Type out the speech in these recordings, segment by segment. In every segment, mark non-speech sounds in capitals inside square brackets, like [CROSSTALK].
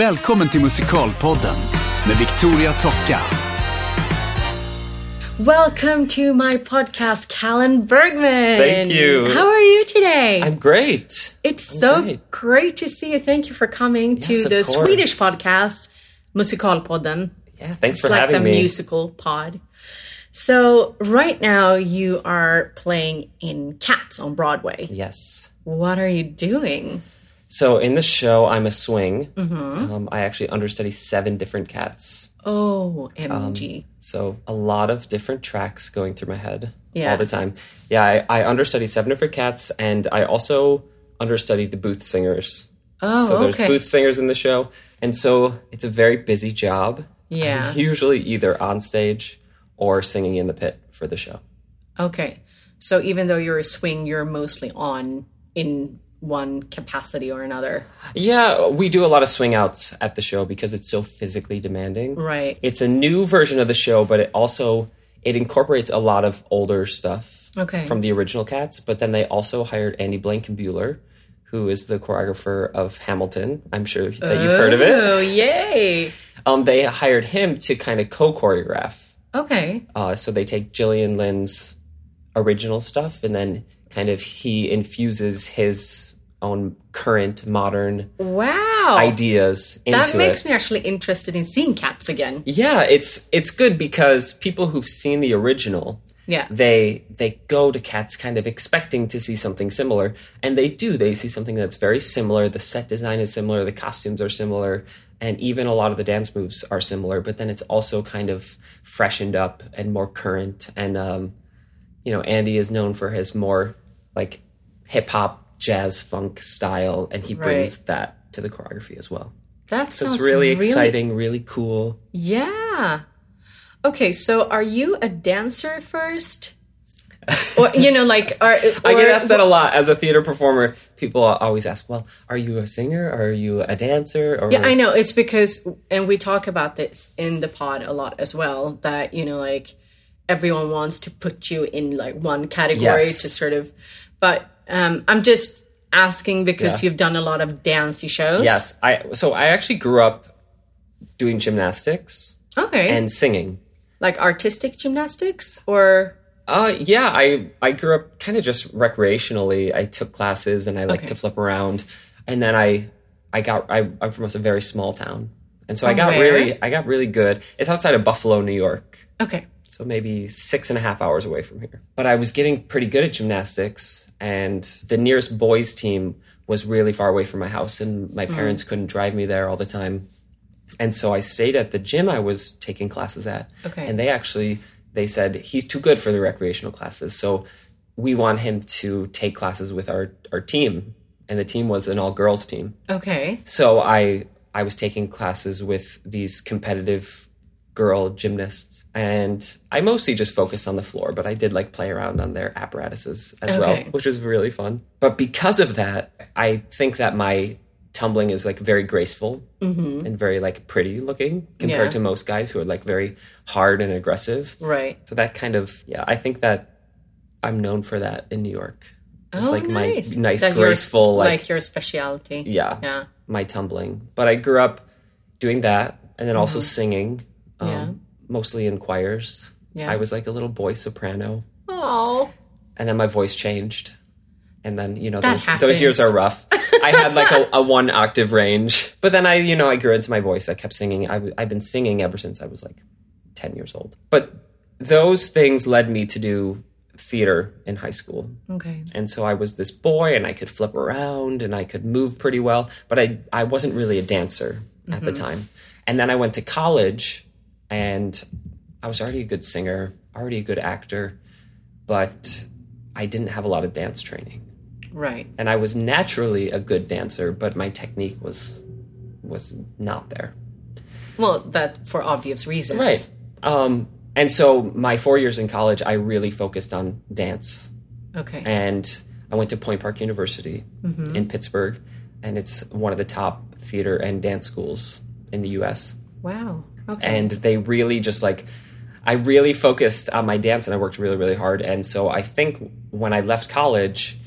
Välkommen till Musikalpodden med Victoria Tocka. Welcome to my podcast, Callan Bergman. Thank you. How are you today? I'm great. it's I'm so great. great to see you. Thank you for coming Yes, to the course. Swedish podcast, Musikalpodden. Yeah, thanks It's for like having the me. musical pod. So right now you are playing in Cats on Broadway. Yes. What are you doing? So in the show, I'm a swing. Mm-hmm. Um, I actually understudy seven different cats. Oh, MG. So a lot of different tracks going through my head Yeah. all the time. Yeah, I, I understudy seven different cats, and I also understudy the booth singers. oh, so there's okay. booth singers in the show, and so it's a very busy job. Yeah. I'm usually either on stage or singing in the pit for the show. Okay. So even though you're a swing, you're mostly on in one capacity or another. Yeah, we do a lot of swing outs at the show because it's so physically demanding. Right. It's a new version of the show, but it also it incorporates a lot of older stuff Okay. from the original Cats. But then they also hired Andy Blankenbuehler, who is the choreographer of Hamilton. I'm sure that you've heard of it. Oh, yay. Um, they hired him to kind of co-choreograph. Okay. Uh, so they take Gillian Lynne's original stuff, and then kind of he infuses his own current modern Wow. ideas into that makes it. me actually interested in seeing cats again. Yeah, it's it's good because people who've seen the original, Yeah. they they go to Cats kind of expecting to see something similar, and they do. They see something that's very similar. The set design is similar, the costumes are similar, and even a lot of the dance moves are similar. But then it's also kind of freshened up and more current. And um, you know, Andy is known for his more like hip hop, jazz, funk style, and he brings Right. that to the choreography as well. That So sounds it's really exciting, really cool. Yeah. Okay, so are you a dancer first? or you know, like are [LAUGHS] I get asked that a lot as a theater performer. People always ask, "Well, are you a singer? Or are you a dancer?" Or Yeah, I know. It's because, and we talk about this in the pod a lot as well, that, you know, like everyone wants to put you in like one category Yes. to sort of, but um, I'm just asking because Yeah. you've done a lot of dancey shows. yes, I. So I actually grew up doing gymnastics Okay. and singing. like artistic gymnastics or, Uh, yeah, I I grew up kind of just recreationally. I took classes and I like Okay. to flip around, and then I I got I, I'm from a very small town, and so I got really I got really good. It's outside of Buffalo, New York. okay. so maybe six and a half hours away from here. But I was getting pretty good at gymnastics, and the nearest boys' team was really far away from my house, and my mm. parents couldn't drive me there all the time. And so I stayed at the gym I was taking classes at. Okay. And they actually they said he's too good for the recreational classes, so we want him to take classes with our our team. And the team was an all girls team. Okay. So I I was taking classes with these competitive girl gymnasts and I mostly just focused on the floor, but I did like play around on their apparatuses as Okay. well, which was really fun. But because of that, I think that my tumbling is like very graceful and very like pretty looking compared Mm-hmm. Yeah. to most guys who are like very hard and aggressive. Right. So that kind of yeah, I think that I'm known for that in New York. It's Oh, like nice. my nice That your- graceful like like your specialty. yeah, Yeah. my tumbling. But I grew up doing that and then also singing, Mm-hmm. Yeah. Mostly in choirs. Yeah. I was like a little boy soprano, Oh. and then my voice changed. And then you know those those years are rough. [LAUGHS] I had like a, a one octave range, but then I you know I grew into my voice. I kept singing. I, w- I've been singing ever since I was like ten years old. But those things led me to do theater in high school. Okay. And so I was this boy and I could flip around and I could move pretty well, but I, I wasn't really a dancer at the time. And then I went to college and I was already a good singer, already a good actor, but I didn't have a lot of dance training. Right. And I was naturally a good dancer, but my technique was was not there. Well, that for obvious reasons. Right. Um, and so my four years in college, I really focused on dance Okay. and I went to Point Park University in Pittsburgh, and it's one of the top theater and dance schools in the U.S. wow. Okay. And they really just like, I really focused on my dance, and I worked really, really hard. And so I think when I left college,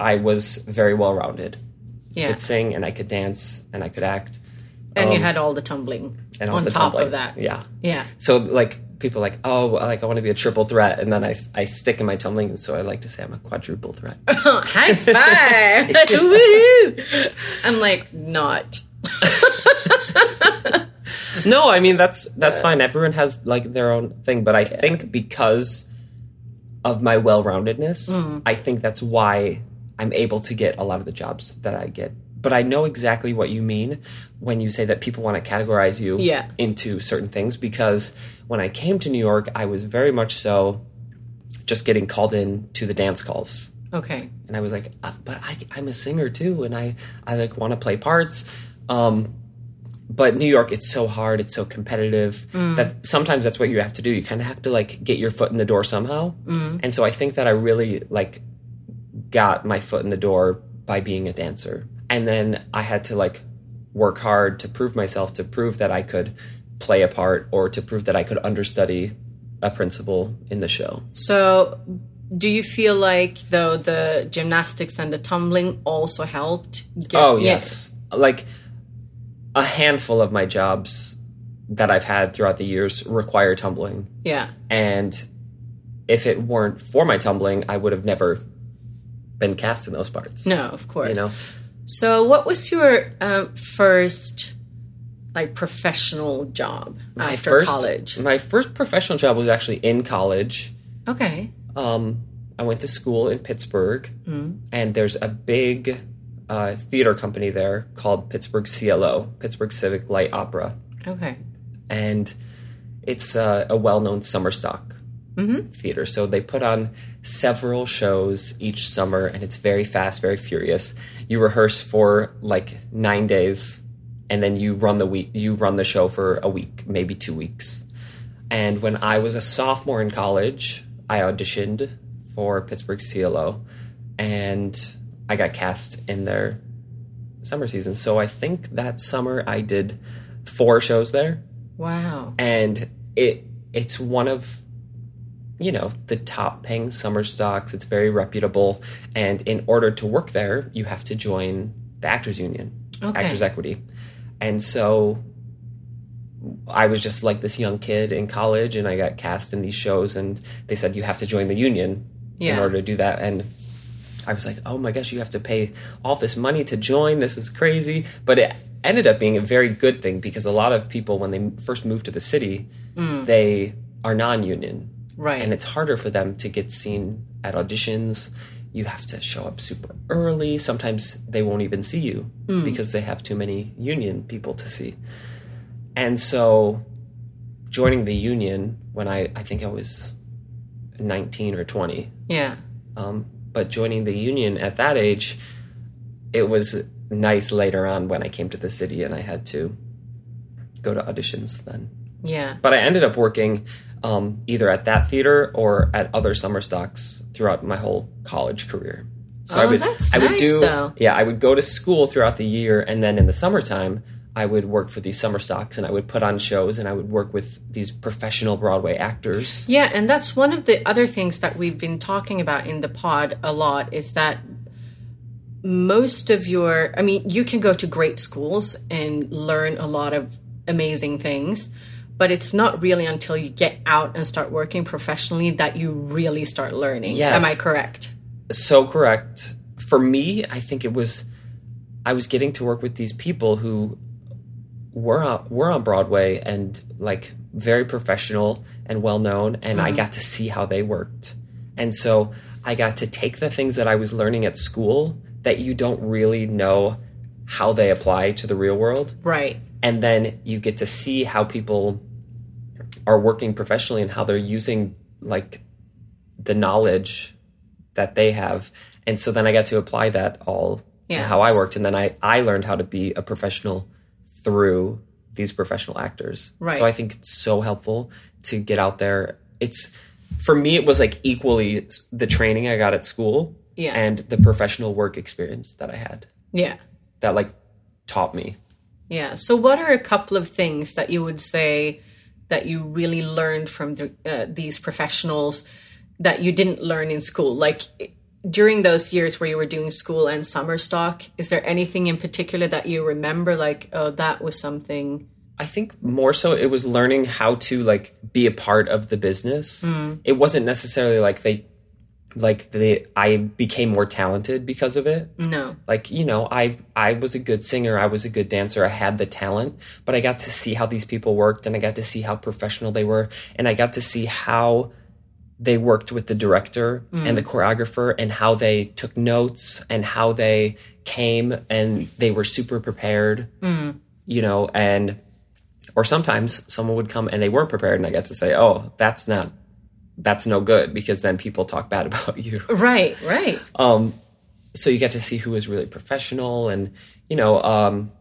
I was very well rounded. I yeah. could sing, and I could dance, and I could act. And you um, had all the tumbling and on top tumbling. of that. Yeah. Yeah. So like people like, oh, like I want to be a triple threat, and then I, I stick in my tumbling, and so I like to say I'm a quadruple threat. [LAUGHS] High five! [LAUGHS] [LAUGHS] I'm like, not. No, I mean that's that's fine. Everyone has like their own thing, but I think because of my well-roundedness, Mm-hmm. I think that's why I'm able to get a lot of the jobs that I get. But I know exactly what you mean when you say that people want to categorize you Yeah. into certain things because when I came to New York, I was very much so just getting called in to the dance calls Okay. and I was like, uh, but I, I'm a singer too, and I I like want to play parts. Um, but New York, it's so hard, it's so competitive mm. that sometimes that's what you have to do. You kind of have to like get your foot in the door somehow. Mm. And so I think that I really like got my foot in the door by being a dancer, and then I had to like work hard to prove myself, to prove that I could play a part, or to prove that I could understudy a principal in the show. So, do you feel like though the gymnastics and the tumbling also helped? Get, Oh yeah. yes, like a handful of my jobs that I've had throughout the years require tumbling, Yeah. and if it weren't for my tumbling, I would have never been cast in those parts. No, of course. you know. So, what was your um, first like professional job My after first college? my first professional job was actually in college. Okay. Um, I went to school in Pittsburgh, Mm. and there's a big uh, theater company there called Pittsburgh CLO, Pittsburgh Civic Light Opera. Okay. and it's uh, a well-known summer stock theater. So they put on several shows each summer, and it's very fast, very furious. You rehearse for like nine days, and then you run the week. You run the show for a week, maybe two weeks. And when I was a sophomore in college, I auditioned for Pittsburgh CLO, and I got cast in their summer season. So I think that summer I did four shows there Wow. and it it's one of you know the top paying summer stocks it's very reputable and in order to work there you have to join the actors union Okay. actors equity and so i was just like this young kid in college and i got cast in these shows and they said you have to join the union in order to do that and I was like, oh my gosh, you have to pay all this money to join. This is crazy. But it ended up being a very good thing because a lot of people, when they first move to the city, they are non union. Right. And it's harder for them to get seen at auditions. You have to show up super early. Sometimes they won't even see you because they have too many union people to see. And so joining the union when I, I think I was 19 or 20, Yeah. um, but joining the union at that age, it was nice later on when I came to the city and I had to go to auditions then. Yeah. But I ended up working um, either at that theater or at other summer stocks throughout my whole college career. So Oh, that's I would nice, do though. yeah, I would go to school throughout the year and then in the summertime I would work for these summer stocks and I would put on shows and I would work with these professional Broadway actors. Yeah, and that's one of the other things that we've been talking about in the pod a lot is that most of your I mean, you can go to great schools and learn a lot of amazing things, but it's not really until you get out and start working professionally that you really start learning. Yes. Am I correct? so correct. For me, I think it was I was getting to work with these people who were on, were on Broadway and like very professional and well known, and I mm-hmm. got to see how they worked. And so I got to take the things that I was learning at school that you don't really know how they apply to the real world. Right. and then you get to see how people are working professionally and how they're using like the knowledge that they have. And so then i got to apply that all to how i worked. And then i i learned how to be a professional through these professional actors Right. so i think it's so helpful to get out there it's for me it was like equally the training i got at school Yeah. and the professional work experience that i had Yeah. that like taught me Yeah. So, what are a couple of things that you would say that you really learned from the, uh, these professionals that you didn't learn in school? Like, during those years where you were doing school and summer stock, is there anything in particular that you remember? Like, oh, that was something. I think more so it was learning how to like be a part of the business. Mm. It wasn't necessarily like they like they I became more talented because of it. No. Like, you know, I I was a good singer, I was a good dancer, I had the talent, but I got to see how these people worked and I got to see how professional they were and I got to see how they worked with the director and the choreographer and how they took notes and how they came and they were super prepared. You know, and or sometimes someone would come and they weren't prepared and I got to say, "Oh, that's not that's no good because then people talk bad [LAUGHS] about you." Right, right. Um, so you get to see who is really professional and you know um,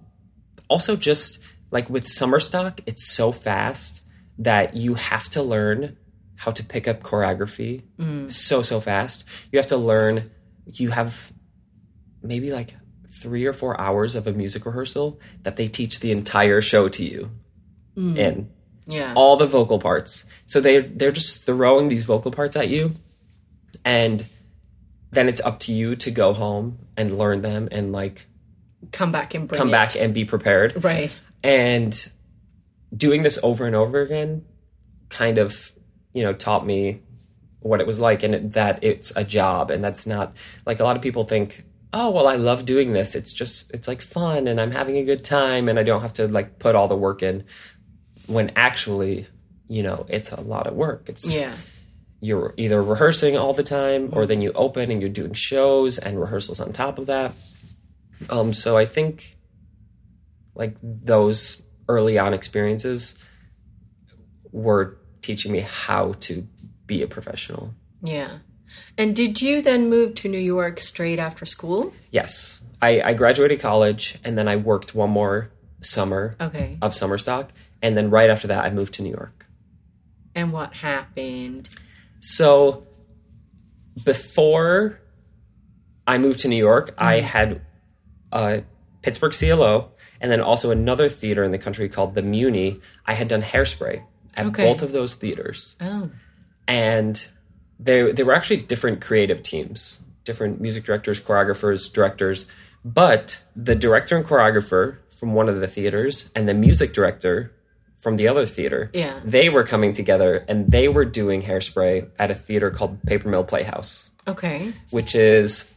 also just like with summer stock it's so fast that you have to learn how to pick up choreography mm. so so fast you have to learn you have maybe like three or four hours of a music rehearsal that they teach the entire show to you mm. in Yeah. all the vocal parts. So they they're just throwing these vocal parts at you, and then it's up to you to go home and learn them and like come back and bring come it. back and be prepared. Right. And doing this over and over again kind of you know taught me what it was like and it, that it's a job. And that's not like a lot of people think oh well i love doing this. It's just it's like fun and i'm having a good time and i don't have to like put all the work in when actually you know it's a lot of work. It's Yeah. you're either rehearsing all the time or then you open and you're doing shows and rehearsals on top of that. Um so i think like those early on experiences were teaching me how to be a professional Yeah. And did you then move to New York straight after school? yes i, I graduated college and then i worked one more summer Okay. of summer stock and then right after that i moved to new york And what happened? So before I moved to New York, I had uh, Pittsburgh CLO and then also another theater in the country called the Muny. I had done hairspray at Okay. both of those theaters. Oh. And they, they were actually different creative teams, different music directors, choreographers, directors. But the director and choreographer from one of the theaters and the music director from the other theater, Yeah. they were coming together and they were doing hairspray at a theater called Paper Mill Playhouse, Okay. which is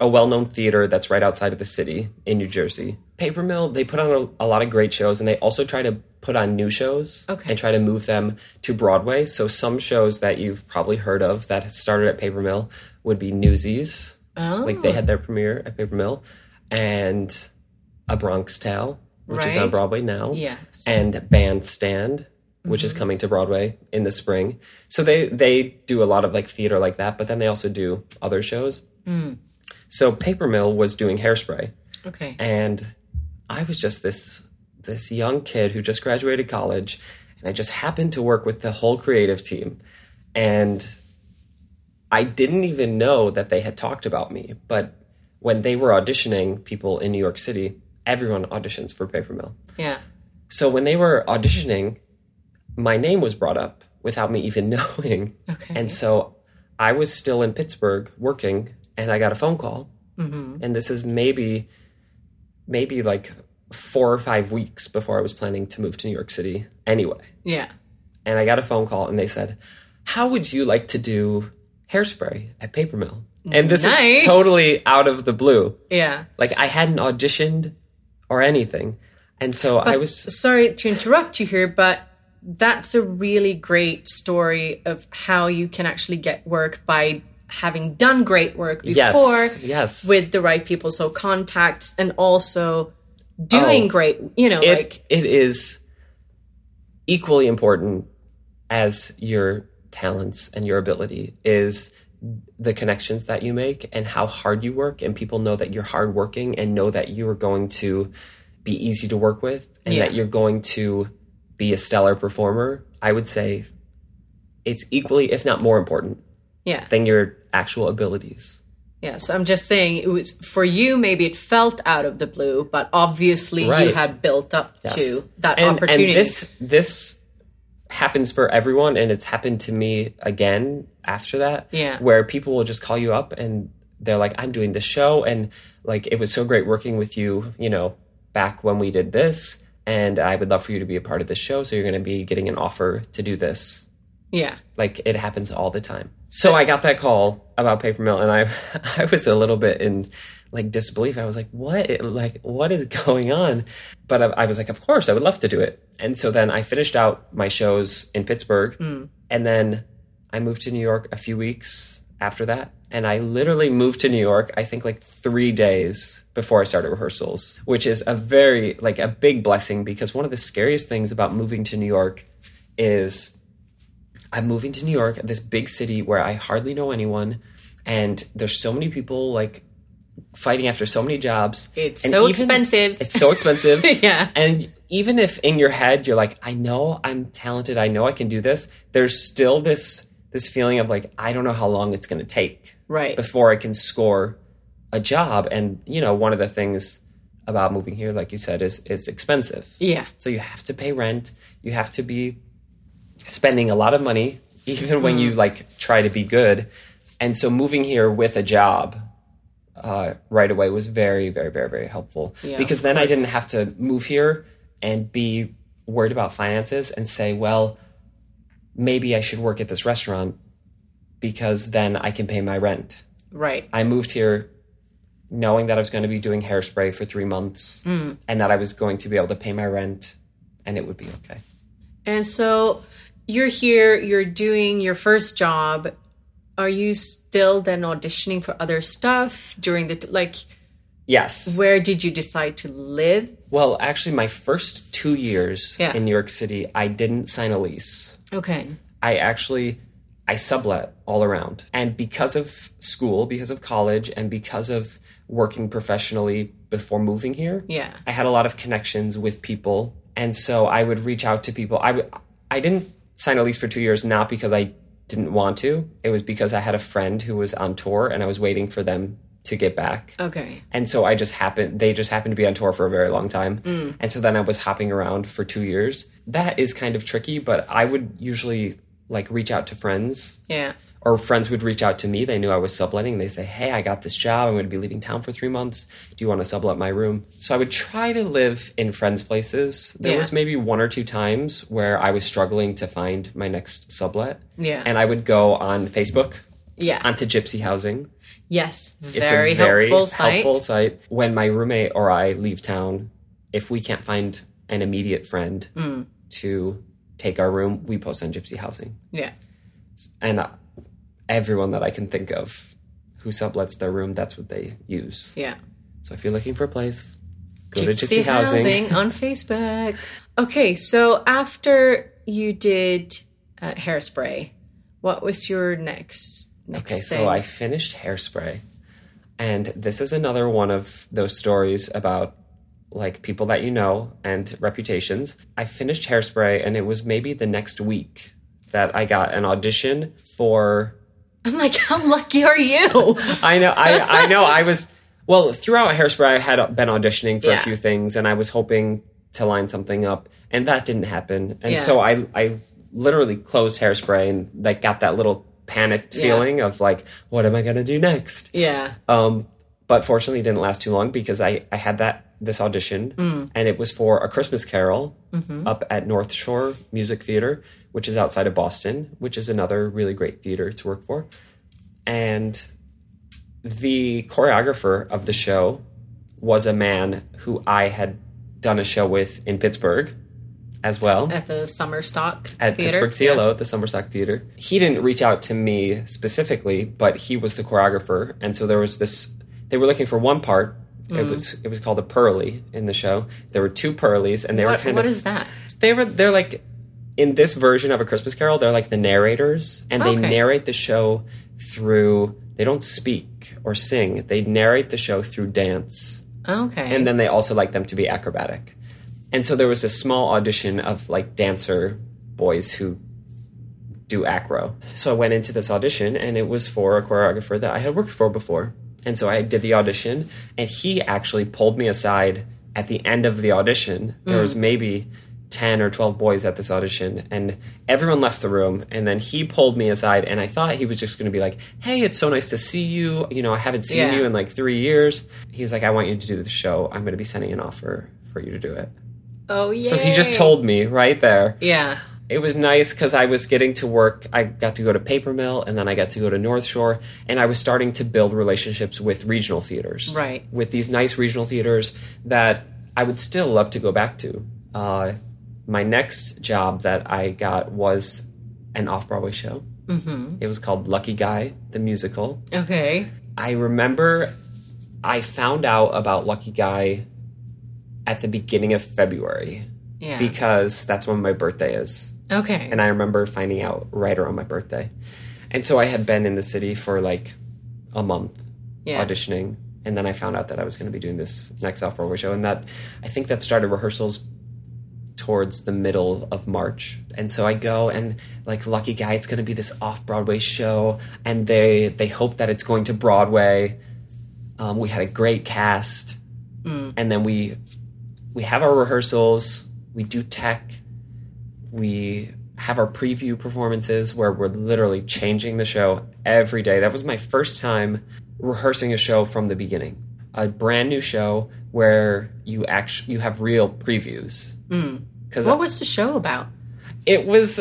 a well-known theater that's right outside of the city in New Jersey. Paper Mill, they put on a, a lot of great shows and they also try to put on new shows Okay. and try to move them to Broadway. So some shows that you've probably heard of that started at Paper Mill would be Newsies. Oh. Like they had oh. their premiere at Paper Mill and A Bronx Tale, which is on Broadway now Yes. and Bandstand, which is mm-hmm. coming to Broadway in the spring. So they they do a lot of like theater like that, but then they also do other shows. Hmm. So Paper Mill was doing hairspray, Okay. and I was just this this young kid who just graduated college, and I just happened to work with the whole creative team, and I didn't even know that they had talked about me, but when they were auditioning people in New York City, everyone auditions for Paper Mill. Yeah. So when they were auditioning, my name was brought up without me even [LAUGHS] knowing. Okay. And so I was still in Pittsburgh working, and I got a phone call. Mm-hmm. And this is maybe, maybe like four or five weeks before I was planning to move to New York City anyway. Yeah. And I got a phone call, and they said, "How would you like to do hairspray at Paper Mill?" And this Nice. is totally out of the blue. Yeah. Like I hadn't auditioned or anything. And so I was Sorry to interrupt you here, but that's a really great story of how you can actually get work by having done great work Yes, before yes. with the right people. So contacts and also doing Oh. great, you know, it, like it is equally important as your talents and your ability is the connections that you make and how hard you work and people know that you're hardworking and know that you are going to be easy to work with and Yeah. that you're going to be a stellar performer i would say it's equally if not more important yeah. than your actual abilities Yeah, so I'm just saying it was for you. Maybe it felt out of the blue, but obviously you had built up Yes. to that and, opportunity. And this this happens for everyone and it's happened to me again after that. Yeah. Where people will just call you up and they're like, I'm doing this show and like it was so great working with you, you know, back when we did this. And I would love for you to be a part of this show. So you're gonna be getting an offer to do this. Yeah. Like it happens all the time. So I got that call about paper mill and I [LAUGHS] I was a little bit in like disbelief. I was like, what? Like, what is [LAUGHS] going on? But I, I was like, of course, I would love to do it. And so then I finished out my shows in Pittsburgh. Hmm. And then I moved to New York a few weeks after that. And I literally moved to New York, I think like three days before I started rehearsals, which is a very, like, a big blessing because one of the scariest things about moving to New York is I'm moving to New York, this big city where I hardly know anyone, and there's so many people like fighting after so many jobs. It's And so even- expensive. [LAUGHS] It's so expensive. [LAUGHS] Yeah. And even if in your head you're like, I know I'm talented, I know I can do this, there's still this this feeling of like, I don't know how long it's gonna take Right. before I can score a job. And you know, one of the things about moving here, like you said, is is expensive. Yeah. So you have to pay rent. You have to be spending a lot of money, even when you like try to be good. And so moving here with a job uh, right away was very, very, very, very helpful Yeah, because then I didn't have to move here and be worried about finances and say, well, maybe I should work at this restaurant because then I can pay my rent. Right. I moved here knowing that I was going to be doing hairspray for three months Mm. and that I was going to be able to pay my rent and it would be okay. And so you're here, you're doing your first job. Are you still then auditioning for other stuff during the t- like Yes. where did you decide to live? Well, actually, my first two years Yeah. in New York City, I didn't sign a lease. Okay. I actually I sublet all around. And because of school, because of college, and because of working professionally before moving here, Yeah. I had a lot of connections with people, and so I would reach out to people. I would I didn't sign a lease for 2 years not because I didn't want to. It was because I had a friend who was on tour and I was waiting for them to get back. Okay. And so I just happened, they just happened to be on tour for a very long time. Mm. And so then I was hopping around for two years. That is kind of tricky, but I would usually like reach out to friends Yeah. Or friends would reach out to me. They knew I was subletting. They say, Hey, I got this job. I'm going to be leaving town for three months. Do you want to sublet my room? So I would try to live in friends' places. There Yeah. was maybe one or two times where I was struggling to find my next sublet. Yeah. And I would go on Facebook Yeah. onto Gypsy Housing yes. it's Very, a very helpful site. helpful site. When my roommate or I leave town, if we can't find an immediate friend Mm. to take our room, we post on Gypsy Housing. Yeah. And everyone that I can think of who sublets their room, that's what they use. Yeah. So if you're looking for a place, go Gypsy, to Gypsy Housing. on [LAUGHS] Facebook. Okay, so after you did uh, hairspray, what was your next next Okay, thing? so I finished Hairspray, and this is another one of those stories about like people that you know and reputations. I finished Hairspray, and it was maybe the next week that I got an audition for. I'm like, how lucky are you? [LAUGHS] I know, I I know, I [LAUGHS] was well throughout Hairspray. I had been auditioning for Yeah. a few things, and I was hoping to line something up, and that didn't happen. And Yeah. so I I literally closed Hairspray and like got that little panicked Yeah. feeling of like, what am I gonna do next? yeah. Um, but fortunately, it didn't last too long because I, I had that this audition, Mm. and it was for a Christmas Carol Mm-hmm. up at North Shore Music Theater, which is outside of Boston, which is another really great theater to work for. And the choreographer of the show was a man who I had done a show with in Pittsburgh as well At the Summerstock at theater. Pittsburgh CLO at the Summerstock Theater. He didn't reach out to me specifically, but he was the choreographer, and so there was this. They were looking for one part. Mm. It was it was called a Pearly in the show. There were two Pearlies, and they Yeah. were kind what of What is that? they were they're like in this version of a Christmas Carol. They're like the narrators, and they Okay. narrate the show through. They don't speak or sing. They narrate the show through dance Okay. and then they also like them to be acrobatic. And so there was a small audition of like dancer boys who do acro. So I went into this audition and it was for a choreographer that I had worked for before. And so I did the audition and he actually pulled me aside at the end of the audition. There mm. was maybe 10 or 12 boys at this audition and everyone left the room and then he pulled me aside and i thought he was just going to be like hey it's so nice to see you you know i haven't seen Yeah. you in like three years he was like i want you to do the show i'm going to be sending an offer for you to do it Oh yeah. so he just told me right there Yeah. it was nice because I was getting to work. I got to go to Paper Mill, and then I got to go to North Shore, and I was starting to build relationships with regional theaters. Right. With these nice regional theaters that I would still love to go back to. Uh, my next job that I got was an off Broadway show. Mm-hmm. It was called Lucky Guy, the musical. Okay. I remember I found out about Lucky Guy at the beginning of February Yeah. because that's when my birthday is. okay. And I remember finding out right around my birthday. And so I had been in the city for like a month yeah. auditioning. And then I found out that I was going to be doing this next off Broadway show. And that I think that started rehearsals towards the middle of March. And so I go and like lucky guy, it's going to be this off Broadway show. And they, they hope that it's going to Broadway. Um, we had a great cast. And then we, we have our rehearsals, we do tech, we have our preview performances where we're literally changing the show every day. That was my first time rehearsing a show from the beginning. A brand new show where you actually you have real previews. Because what was the show about? it was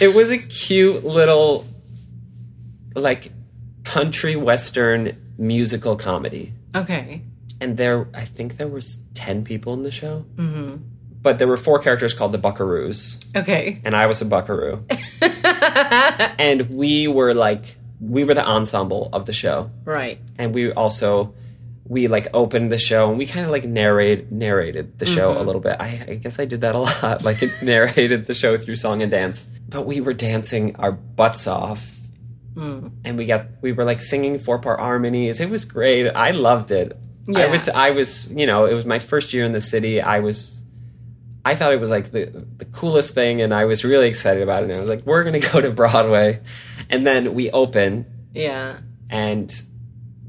it was a cute little like country western musical comedy Okay. and there i think there was 10 people in the show mm-hmm. but there were four characters called the buckaroos Okay. and I was a buckaroo. [LAUGHS] and we were like, we were the ensemble of the show. Right. And we also, we like opened the show and we kind of like narrate, narrated the show a mm-hmm. little bit. I, I guess I did that a lot. [LAUGHS] Like it narrated the show through song and dance. But we were dancing our butts off. Mm. And we got, we were like singing four part harmonies. It was great. I loved it. Yeah. I was, I was, you know, it was my first year in the city. I was, I thought it was like the the coolest thing, and I was really excited about it. And I was like, "We're gonna go to Broadway," and then we open, Yeah. and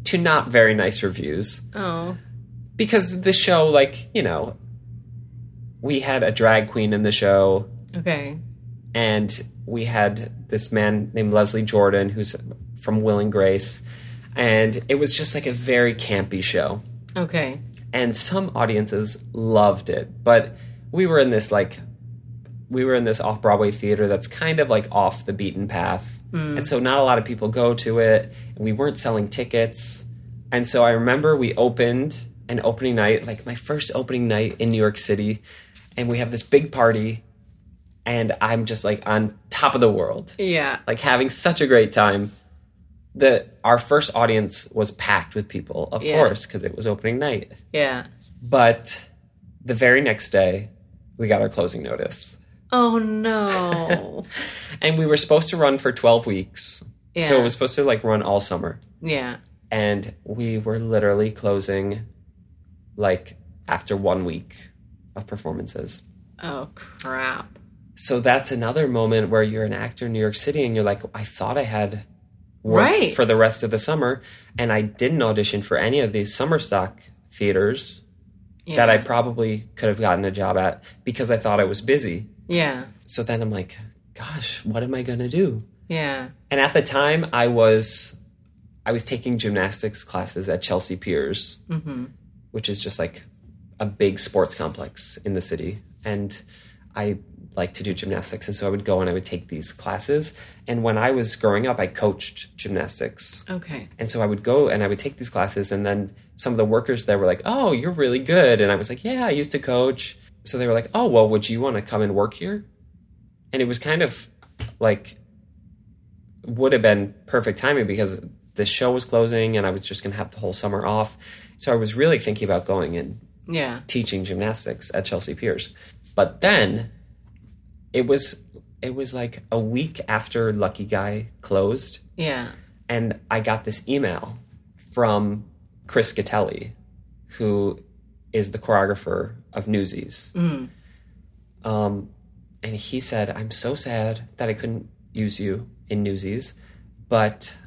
to not very nice reviews Oh. because the show, like you know, we had a drag queen in the show, Okay. and we had this man named Leslie Jordan who's from Will and Grace, and it was just like a very campy show. Okay. and some audiences loved it but we were in this like we were in this off-broadway theater that's kind of like off the beaten path Mm. and so not a lot of people go to it and we weren't selling tickets and so i remember we opened an opening night like my first opening night in new york city and we have this big party and i'm just like on top of the world Yeah. like having such a great time. The our first audience was packed with people, of Yeah. course, because it was opening night. Yeah. But the very next day, we got our closing notice, Oh no. [LAUGHS] and we were supposed to run for twelve weeks. Yeah. So it was supposed to like run all summer, yeah. and we were literally closing like after one week of performances. Oh crap. So that's another moment where you're an actor in New York City and you're like, I thought I had work Right. for the rest of the summer, and I didn't audition for any of these summer stock theaters Yeah. that I probably could have gotten a job at because I thought I was busy. Yeah. So then I'm like, gosh, what am I going to do? Yeah. And at the time, I was I was taking gymnastics classes at Chelsea Piers, mm-hmm. which is just like a big sports complex in the city. And I like to do gymnastics, and so I would go and I would take these classes. And when I was growing up, I coached gymnastics. Okay. And so I would go and I would take these classes, and then some of the workers there were like, "Oh, you're really good," and I was like, "Yeah, I used to coach." So they were like, "Oh, well, would you want to come and work here?" And it was kind of like would have been perfect timing because the show was closing and I was just going to have the whole summer off. So I was really thinking about going and Yeah. teaching gymnastics at Chelsea Piers. But then it was it was like a week after Lucky Guy closed Yeah. and I got this email from Chris Gattelli, who is the choreographer of Newsies. Um, and he said, I'm so sad that I couldn't use you in Newsies, but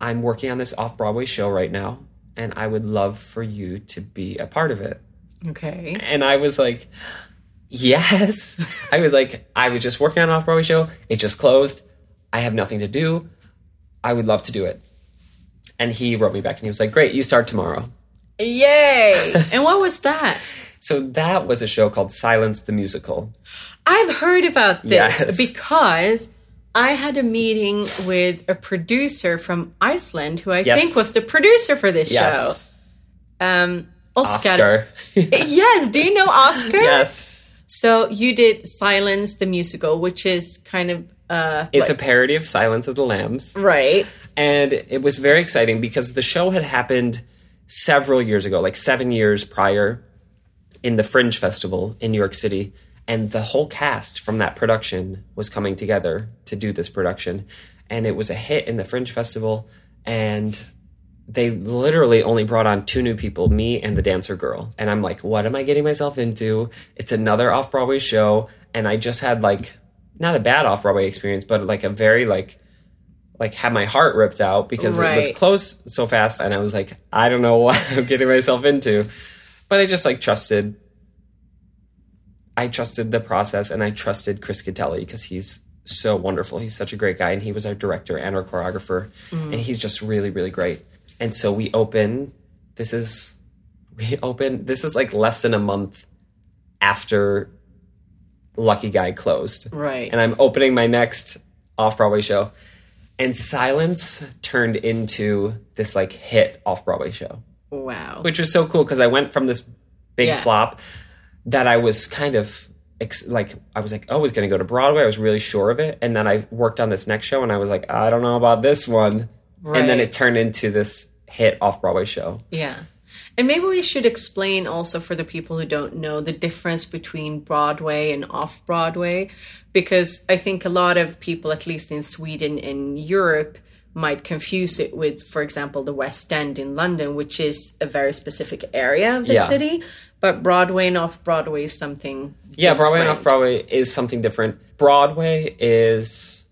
I'm working on this off Broadway show right now, and I would love for you to be a part of it. Okay. And I was like, yes. I was like, I was just working on an off Broadway show. It just closed. I have nothing to do. I would love to do it. And he wrote me back and he was like, Great, you start tomorrow. Yay! [LAUGHS] and what was that? So that was a show called Silence the Musical. I've heard about this Yes. because I had a meeting with a producer from Iceland who I Yes. think was the producer for this Yes. show. Um, Oscar. Oscar. [LAUGHS] Yes, do you know Oscar? yes. So you did Silence the musical, which is kind of uh It's like- a parody of Silence of the Lambs. right. And it was very exciting because the show had happened several years ago, like seven years prior, in the Fringe Festival in New York City. And the whole cast from that production was coming together to do this production. And it was a hit in the Fringe Festival. And they literally only brought on two new people, me and the dancer girl. And I'm like, what am I getting myself into? It's another off Broadway show. And I just had like, not a bad off Broadway experience, but like a very like, like had my heart ripped out because it was closed so fast. And I was like, I don't know [LAUGHS] what I'm getting myself into. But I just like trusted, I trusted the process and I trusted Chris Gattelli because he's so wonderful. He's such a great guy, and he was our director and our choreographer, mm. and he's just really, really great. And so we open. This is we open. This is like less than a month after Lucky Guy closed, Right. And I'm opening my next off Broadway show, and Silence turned into this like hit off Broadway show Wow. which was so cool because I went from this big Yeah. flop that I was kind of ex- like I was like, oh, I was going to go to Broadway. I was really sure of it, and then I worked on this next show, and I was like, I don't know about this one, and then it turned into this hit off Broadway show. Yeah. And maybe we should explain also for the people who don't know the difference between Broadway and off Broadway, because I think a lot of people, at least in Sweden and Europe, might confuse it with, for example, the West End in London, which is a very specific area of the Yeah. city. But Broadway and off Broadway is something. Yeah, Broadway and off Broadway is something different. Broadway is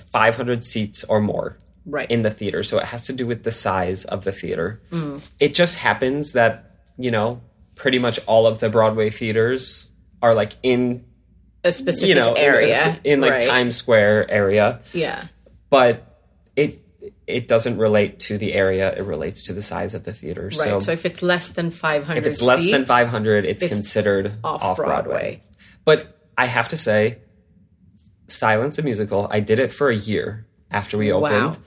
500 seats or more Right. in the theater, so it has to do with the size of the theater. Mm. It just happens that you know pretty much all of the Broadway theaters are like in a specific you know area. in, like right. Times Square area, Yeah. but it it doesn't relate to the area. It relates to the size of the theater. Right. So, So, if it's less than 500 if it's less than 500, it's, it's considered off off Broadway. Broadway. But I have to say, Silence the musical. I did it for a year after we Wow. opened.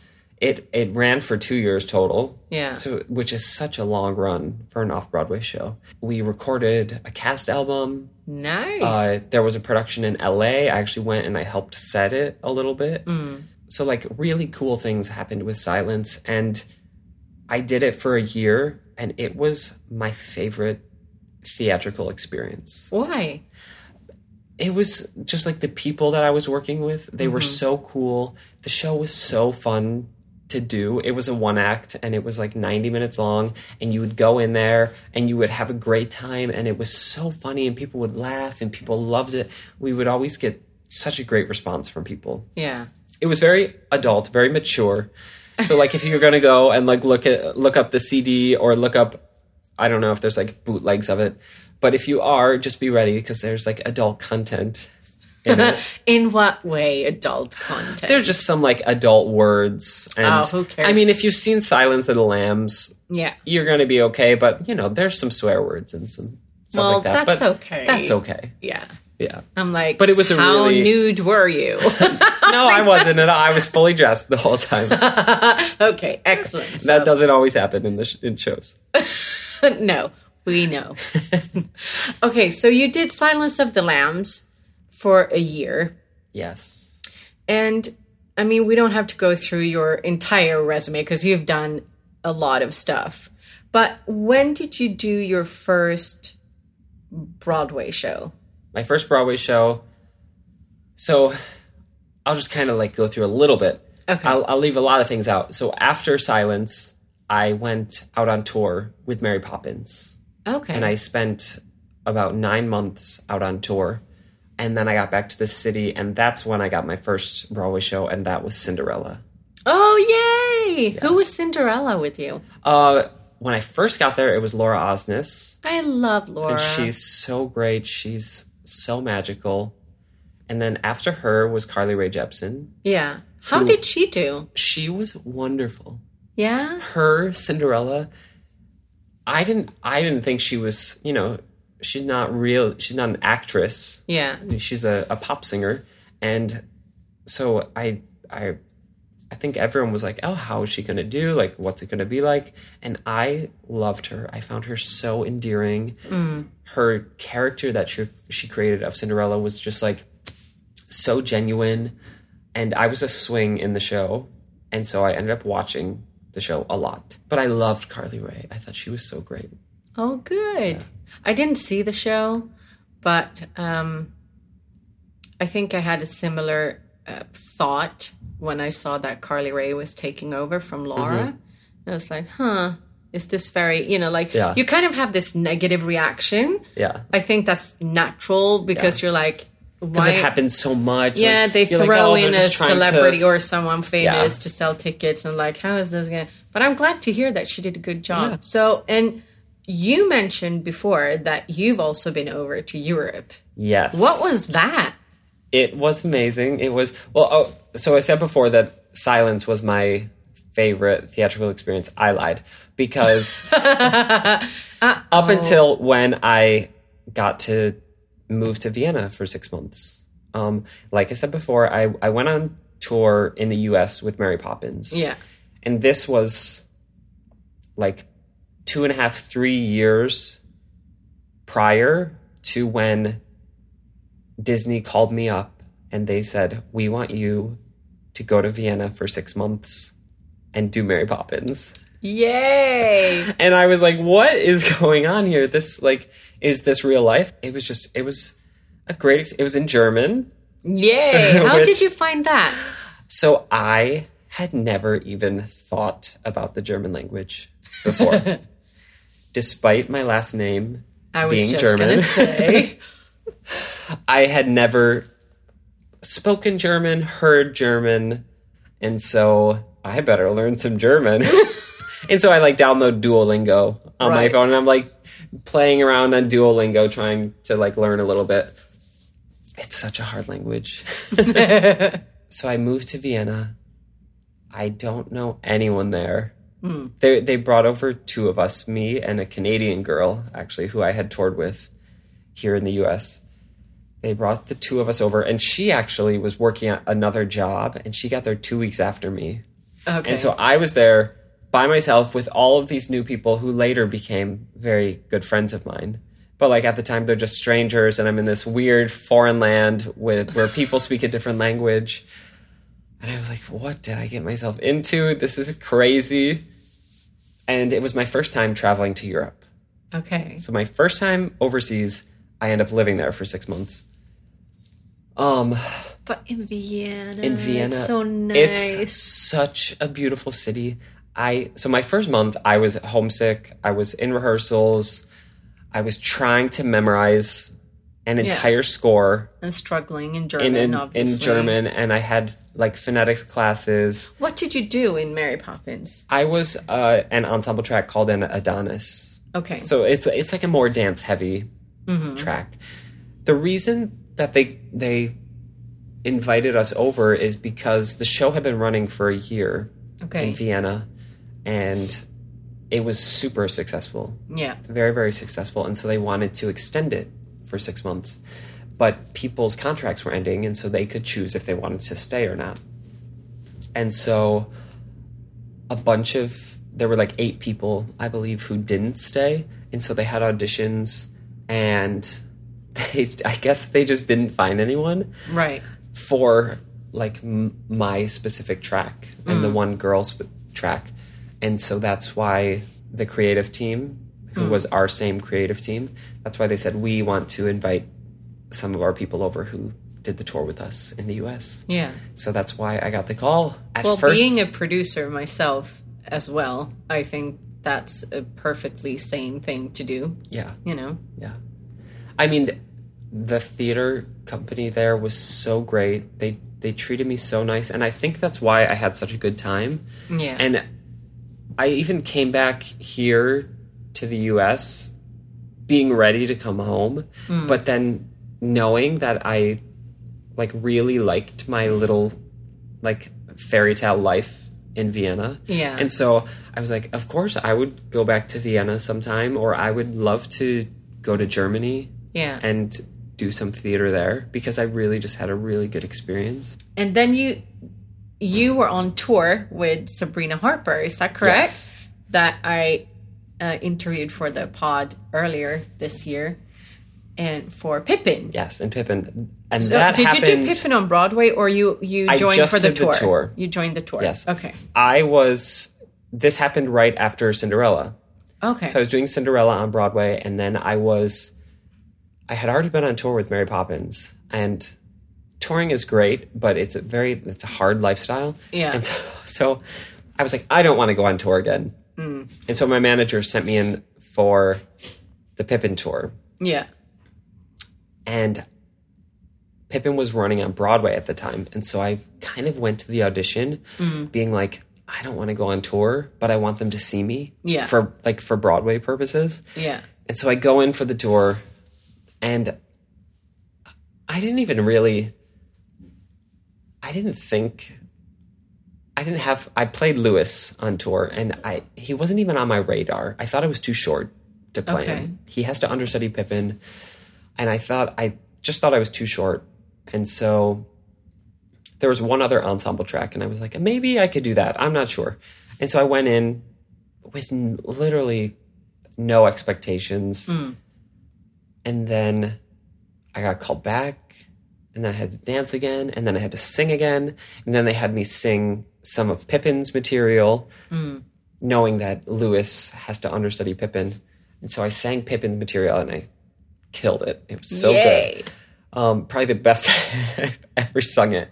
It it ran for two years total. Yeah. So which is such a long run for an off Broadway show. We recorded a cast album. Nice. Uh, there was a production in LA. I actually went and I helped set it a little bit. So like really cool things happened with Silence, and I did it for a year, and it was my favorite theatrical experience Why? It was just like the people that I was working with, they were mm-hmm. so cool. The show was so fun to do. It was a one act and it was like 90 minutes long and you would go in there and you would have a great time and it was so funny and people would laugh and people loved it. We would always get such a great response from people. Yeah. It was very adult, very mature. So like if you're going to go and like look at look up the CD or look up I don't know if there's like bootlegs of it, but if you are, just be ready because there's like adult content. in. [LAUGHS] In what way adult content? There's just some like adult words, and Oh, who cares? I mean, if you've seen Silence of the Lambs, yeah. you're going to be okay. But you know, there's some swear words and some stuff Well, like that. that's but okay. That's okay. Yeah. Yeah. I'm like, But it was a how really- nude were you? [LAUGHS] No, I wasn't. at all. I was fully dressed the whole time. [LAUGHS] okay, excellent. So- that doesn't always happen in the sh- in shows. no, we know. [LAUGHS] okay, so you did Silence of the Lambs for a year. Yes. And I mean, we don't have to go through your entire resume because you've done a lot of stuff. But when did you do your first Broadway show? my first Broadway show. So I'll just kind of like go through a little bit. Okay. I'll, I'll leave a lot of things out. So after Silence, I went out on tour with Mary Poppins, Okay. and I spent about nine months out on tour. And then I got back to the city, and that's when I got my first Broadway show, and that was Cinderella. oh, yay! Who was Cinderella with you? Uh, when I first got there, it was Laura Osnes. I love Laura. And she's so great. She's so magical. And then after her was Carly Rae Jepsen. Yeah. How Who- did she do? She was wonderful. Yeah. Her Cinderella. I didn't. I didn't think she was. You know, she's not real. She's not an actress. Yeah. She's a, a pop singer, and so I. I. I think everyone was like, "Oh, how is she going to do? Like, what's it going to be like?" And I loved her. I found her so endearing. Mm. Her character that she she created of Cinderella was just like so genuine, and I was a swing in the show, and so I ended up watching the show a lot. But I loved Carly Rae. I thought she was so great. Oh, good. I didn't see the show, but um, I think I had a similar uh, thought when I saw that Carly Rae was taking over from Laura. I was like, huh, is this very, you know, like Yeah. you kind of have this negative reaction. Yeah. I think that's natural because you're like, Because it happens so much. Yeah, Like, they throw like, oh, in a trying to- celebrity or someone famous Yeah. to sell tickets and like, how is this going to. But I'm glad to hear that she did a good job. Yeah. So, and you mentioned before that you've also been over to Europe. Yes. What was that? It was amazing. It was well. Oh, so I said before that Silence was my favorite theatrical experience. I lied because [LAUGHS] up until when I got to move to Vienna for six months. Um, like I said before, I I went on tour in the U.S. with Mary Poppins. Yeah. and this was like two and a half, three years prior to when Disney called me up and they said, We want you to go to Vienna for six months and do Mary Poppins. Yay! [LAUGHS] And I was like, What is [LAUGHS] going on here? This, like, is this real life? It was just, it was a great, ex- it was in German. Yay! [LAUGHS] How Which- did you find that? So I had never even thought about the German language before. [LAUGHS] Despite my last name I was being just German, to say. [LAUGHS] I had never spoken German, heard German, and so I better learn some German. And so I like download Duolingo on my phone and I'm like playing around on Duolingo trying to like learn a little bit. It's such a hard language. [LAUGHS] so I moved to Vienna. I don't know anyone there. Hmm. They they brought over two of us, me and a Canadian girl, actually, who I had toured with here in the US. They brought the two of us over, and she actually was working at another job, and she got there two weeks after me. Okay. And so I was there by myself with all of these new people who later became very good friends of mine. But like at the time, they're just strangers, and I'm in this weird foreign land with where people speak a different language. And I was like, "What did I get myself into? This is crazy." And it was my first time traveling to Europe. okay. So my first time overseas, I end up living there for six months. Um, But in Vienna. in Vienna, It's so nice. it's such a beautiful city. I so my first month, I was homesick. I was in rehearsals. I was trying to memorize an entire score and struggling in German, in in, obviously. in German, and I had like phonetics classes. What did you do in Mary Poppins? I was uh, an ensemble track called an Adonis. Okay. So it's it's like a more dance heavy track. The reason that they they invited us over is because the show had been running for a year Okay. in Vienna, and it was super successful, yeah. very very successful, and so they wanted to extend it for six months, but people's contracts were ending, and so they could choose if they wanted to stay or not, and so a bunch of there were like eight people i believe who didn't stay. And so they had auditions and [LAUGHS] they i guess they just didn't find anyone Right. for like m- my specific track and the mm. one girl's track and so that's why the creative team who hmm. was our same creative team that's why they said we want to invite some of our people over who did the tour with us in the us Yeah. so that's why i got the call at Well, first being a producer myself as well, I think that's a perfectly sane thing to do. yeah You know. Yeah. I mean, the theater company there was so great. They they treated me so nice, and I think that's why I had such a good time. Yeah. And I even came back here to the U.S. being ready to come home, hmm. but then knowing that I like really liked my little like fairy tale life in Vienna. Yeah. And so I was like, of course I would go back to Vienna sometime or I would love to go to Germany Yeah. and do some theater there because I really just had a really good experience. And then you you were on tour with Sabrina Harper, is that correct? Yes. That I uh, interviewed for the pod earlier this year, and for Pippin. Yes, and Pippin. And So that did happened you do Pippin on Broadway, or you you I joined for the did the tour? tour. You joined the tour. Yes. Okay. I was this happened right after Cinderella. Okay. So I was doing Cinderella on Broadway, and then I was, I had already been on tour with Mary Poppins, and touring is great, but it's a very, it's a hard lifestyle. Yeah. And so, so I was like, I don't want to go on tour again. Mm. And so my manager sent me in for the Pippin tour, yeah. and Pippin was running on Broadway at the time, and so I kind of went to the audition, Mm-hmm. being like, I don't want to go on tour, but I want them to see me, Yeah. for like for Broadway purposes. Yeah. And so I go in for the tour, and I didn't even really. I didn't think. I didn't have. I played Lewis on tour, and I he wasn't even on my radar. I thought I was too short to play Okay. him. He has to understudy Pippin, and I thought I just thought I was too short, and so there was one other ensemble track, and I was like, maybe I could do that. I'm not sure, and so I went in with n- literally no expectations. Hmm. And then I got called back, and then I had to dance again, and then I had to sing again, and then they had me sing some of Pippin's material, knowing that Lewis has to understudy Pippin. And so I sang Pippin's material, and I killed it. It was so Yay. good. Um, probably the best [LAUGHS] I've ever sung it.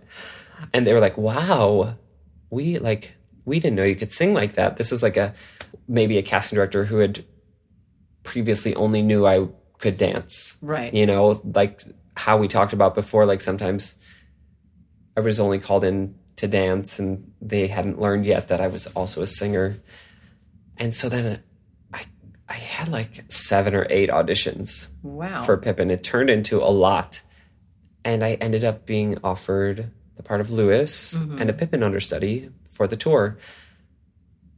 And they were like, wow, we like, we didn't know you could sing like that. This is like a, maybe a casting director who had previously only knew I could dance. Right. You know, like how we talked about before, like sometimes I was only called in to dance and they hadn't learned yet that I was also a singer. And so then I I had like seven or eight auditions Wow. for Pippin. It turned into a lot. And I ended up being offered the part of Lewis and a Pippin understudy for the tour.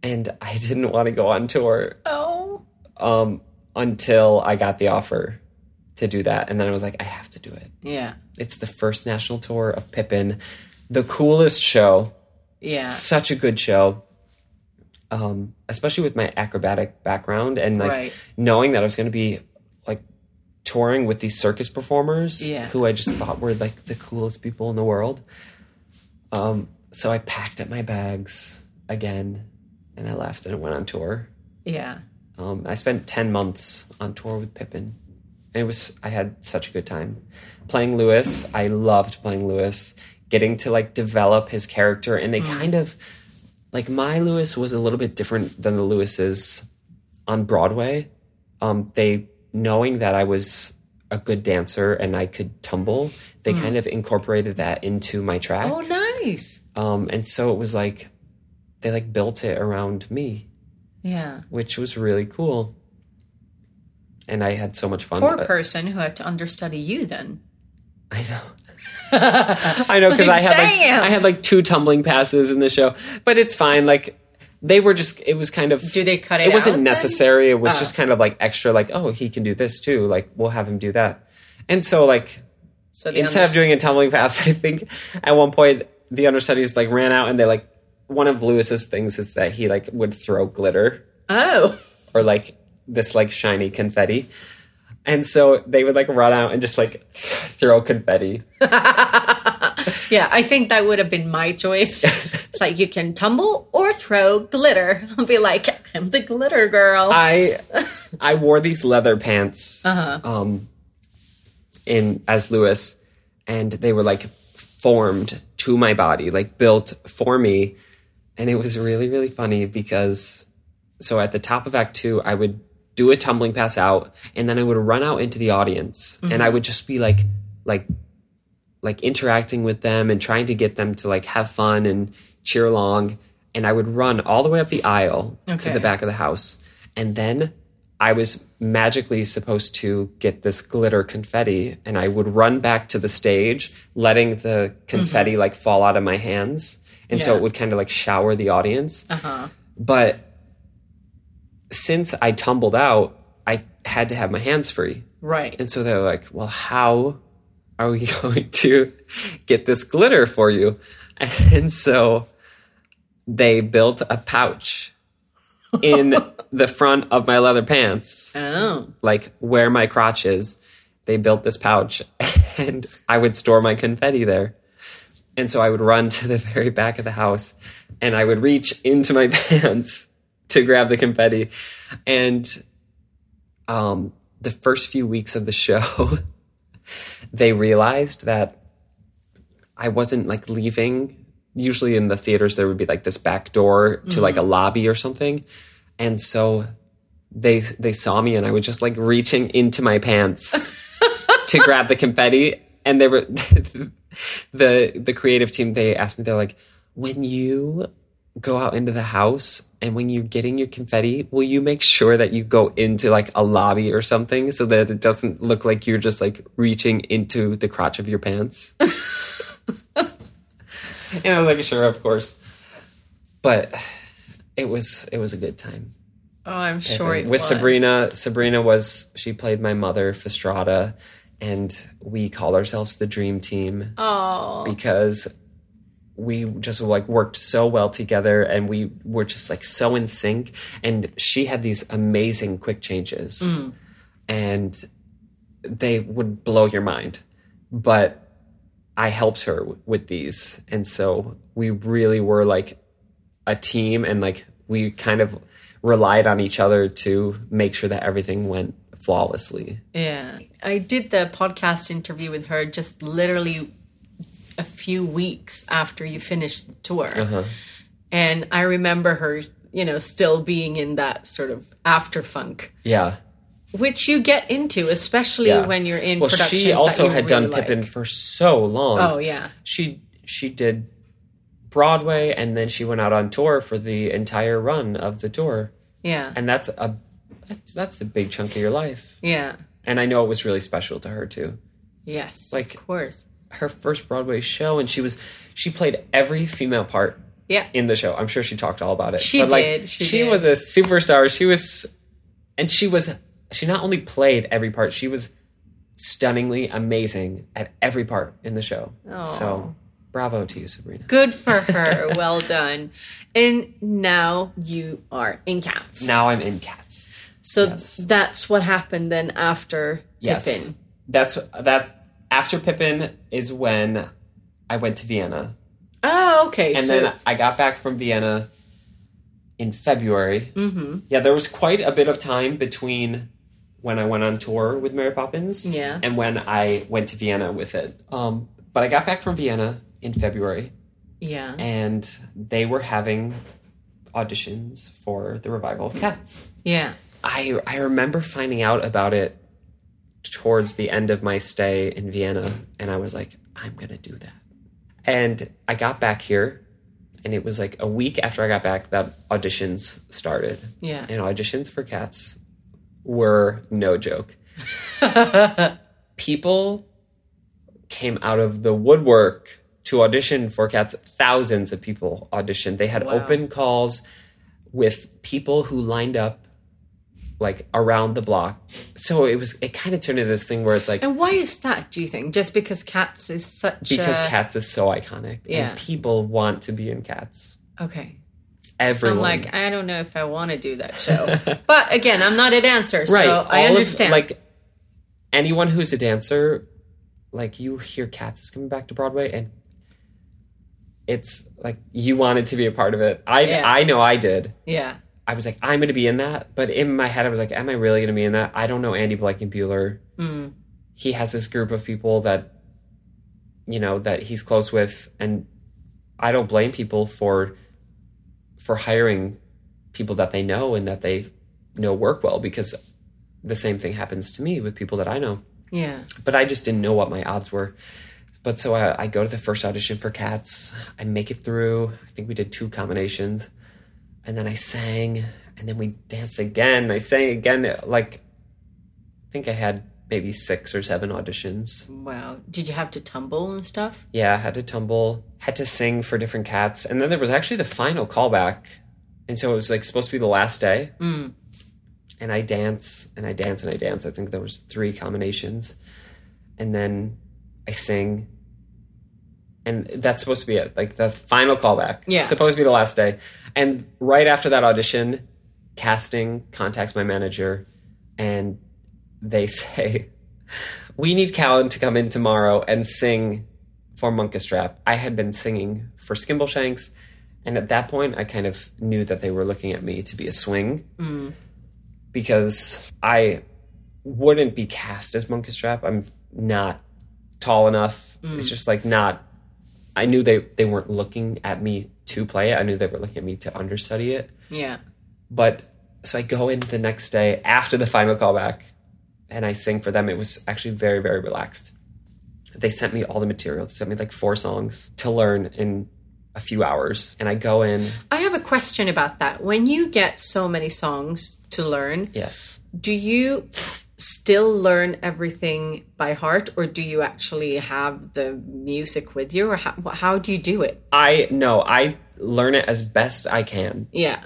And I [LAUGHS] didn't want to go on tour oh. um, until I got the offer to do that. And then I was like, I have to do it. Yeah. It's the first national tour of Pippin, the coolest show, Yeah. such a good show. Um, especially with my acrobatic background and like Right. knowing that I was going to be like touring with these circus performers Yeah. who I just thought were like the coolest people in the world. Um, so I packed up my bags again and I left and went on tour. Yeah. Um, I spent 10 months on tour with Pippin. And it was, I had such a good time. Playing Lewis, I loved playing Lewis, getting to like develop his character. And they kind of, like, my Lewis was a little bit different than the Lewises on Broadway. Um, they, knowing that I was a good dancer and I could tumble, they kind of incorporated that into my track. Oh, nice. Um, and so it was like, they like built it around me Yeah. which was really cool. And I had so much fun. Poor person who had to understudy you then. I know. [LAUGHS] I know because I had like I had like two tumbling passes in the show, but it's fine. Like they were just it was kind of Do they cut it it wasn't out then? necessary. It was Oh. just kind of like extra. Like oh he can do this too. Like we'll have him do that. And so like So instead of doing a tumbling pass, [LAUGHS] I think at one point the understudies like ran out and they like one of Lewis's things is that he like would throw glitter Oh. or like this like shiny confetti. And so they would like run out and just like throw confetti. [LAUGHS] Yeah, I think that would have been my choice. [LAUGHS] it's like you can tumble or throw glitter. I'll be like, I'm the glitter girl. I I wore these leather pants um in as Lewis and they were like formed to my body, like built for me. And it was really, really funny because so at the top of Act Two, I would do a tumbling pass out, and then I would run out into the audience, and I would just be like, like, like interacting with them and trying to get them to like have fun and cheer along. And I would run all the way up the aisle to the back of the house, and then I was magically supposed to get this glitter confetti, and I would run back to the stage, letting the confetti like fall out of my hands, and so it would kind of like shower the audience. Uh-huh. But since I tumbled out, I had to have my hands free. Right. And so they're like, well, how are we [LAUGHS] going to get this glitter for you? [LAUGHS] And so they built a pouch [LAUGHS] in the front of my leather pants, Oh. like where my crotch is. They built this pouch and I would store my confetti there. And so I would run to the very back of the house and I would reach into my pants to grab the confetti. And um, the first few weeks of the show, [LAUGHS] they realized that I wasn't like leaving. Usually in the theaters, there would be like this back door to like a lobby or something. And so they they saw me and I was just like reaching into my pants [LAUGHS] to grab the confetti. And they were [LAUGHS] the the creative team. They asked me, they're like, when you go out into the house and when you're getting your confetti, will you make sure that you go into like a lobby or something so that it doesn't look like you're just like reaching into the crotch of your pants? and I was like, sure, of course. But it was it was a good time. Oh, I'm sure it With was. Sabrina, Sabrina was she played my mother, Fastrada, and we call ourselves the Dream Team Oh. because we just like worked so well together and we were just like so in sync. And she had these amazing quick changes. Mm. And they would blow your mind. But i helped her w- with these. And so we really were like a team and like we kind of relied on each other to make sure that everything went flawlessly. Yeah. I did the podcast interview with her just literally a few weeks after you finished the tour. Uh-huh. And I remember her, you know, still being in that sort of after funk, yeah which you get into, especially Yeah. when you're in well productions. she also had really done like. pippin for so long Oh, yeah. she she did Broadway and then she went out on tour for the entire run of the tour. Yeah. And that's a that's that's a big chunk of your life. yeah. And I know it was really special to her too. Yes. Like- of course. Her first Broadway show and she was she played every female part Yeah. in the show. I'm sure she talked all about it. She but like did, she she did. was a superstar. She was and she was she not only played every part, she was stunningly amazing at every part in the show. So bravo to you, Sabrina. Good for [LAUGHS] her. well done. And now you are in Cats. Now I'm in Cats. So Yes. that's what happened then after Yes. Pippin. That's that after Pippin is when I went to Vienna. Oh, okay. And so then I got back from Vienna in February. Mm-hmm. Yeah, there was quite a bit of time between when I went on tour with Mary Poppins Yeah. and when I went to Vienna with it. Um, but I got back from Vienna in February yeah. and they were having auditions for the revival of Cats. Yeah. I I remember finding out about it towards the end of my stay in Vienna, and I was like, I'm gonna do that. And I got back here, and it was like a week after I got back that auditions started. Yeah. And auditions for cats were no joke. [LAUGHS] People came out of the woodwork to audition for cats. Thousands of people auditioned. They had Wow. open calls with people who lined up like around the block. So it was it kind of turned into this thing where it's like And why is that, do you think? Just because Cats is such because a... cats is so iconic Yeah. and people want to be in cats. Okay. So Everyone I'm like, I don't know if I want to do that show. [LAUGHS] but again, I'm not a dancer, so right. I all of- understand. like anyone who's a dancer, like you hear Cats is coming back to Broadway and it's like you wanted to be a part of it. I Yeah. I know I did. yeah. I was like, I'm going to be in that. But in my head, I was like, am I really going to be in that? I don't know Andy Blankenbuehler. Mm. He has this group of people that, you know, that he's close with, and I don't blame people for for hiring people that they know and that they know work well because the same thing happens to me with people that I know. Yeah. But I just didn't know what my odds were. But so I, I go to the first audition for Cats. I make it through. I think we did two combinations. And then I sang. and then we danced again. I sang again. Like, I think I had maybe six or seven auditions. Wow. Did you have to tumble and stuff? Yeah, I had to tumble, had to sing for different cats, and then there was actually the final callback, and so it was like supposed to be the last day. Mm. And I dance and I dance and I dance. I think there was three combinations, and then I sing, and that's supposed to be it. Like the final callback. Yeah. It's supposed to be the last day, and right after that audition, casting contacts my manager, and they [LAUGHS] say, "We need Callan to come in tomorrow and sing for Munkustrap." I had been singing for Skimbleshanks, and at that point, I kind of knew that they were looking at me to be a swing mm. because I wouldn't be cast as Munkustrap. I'm not tall enough. It's mm. just like not. I knew they they weren't looking at me to play it. I knew they were looking at me to understudy it. Yeah. But so I go in the next day after the final callback and I sing for them. It was actually very, very relaxed. They sent me all the material. They sent me like four songs to learn in a few hours. And I go in, I have a question about that. When you get so many songs to learn, yes. do you still learn everything by heart or do you actually have the music with you or how, how do you do it? I no, I learn it as best I can. Yeah.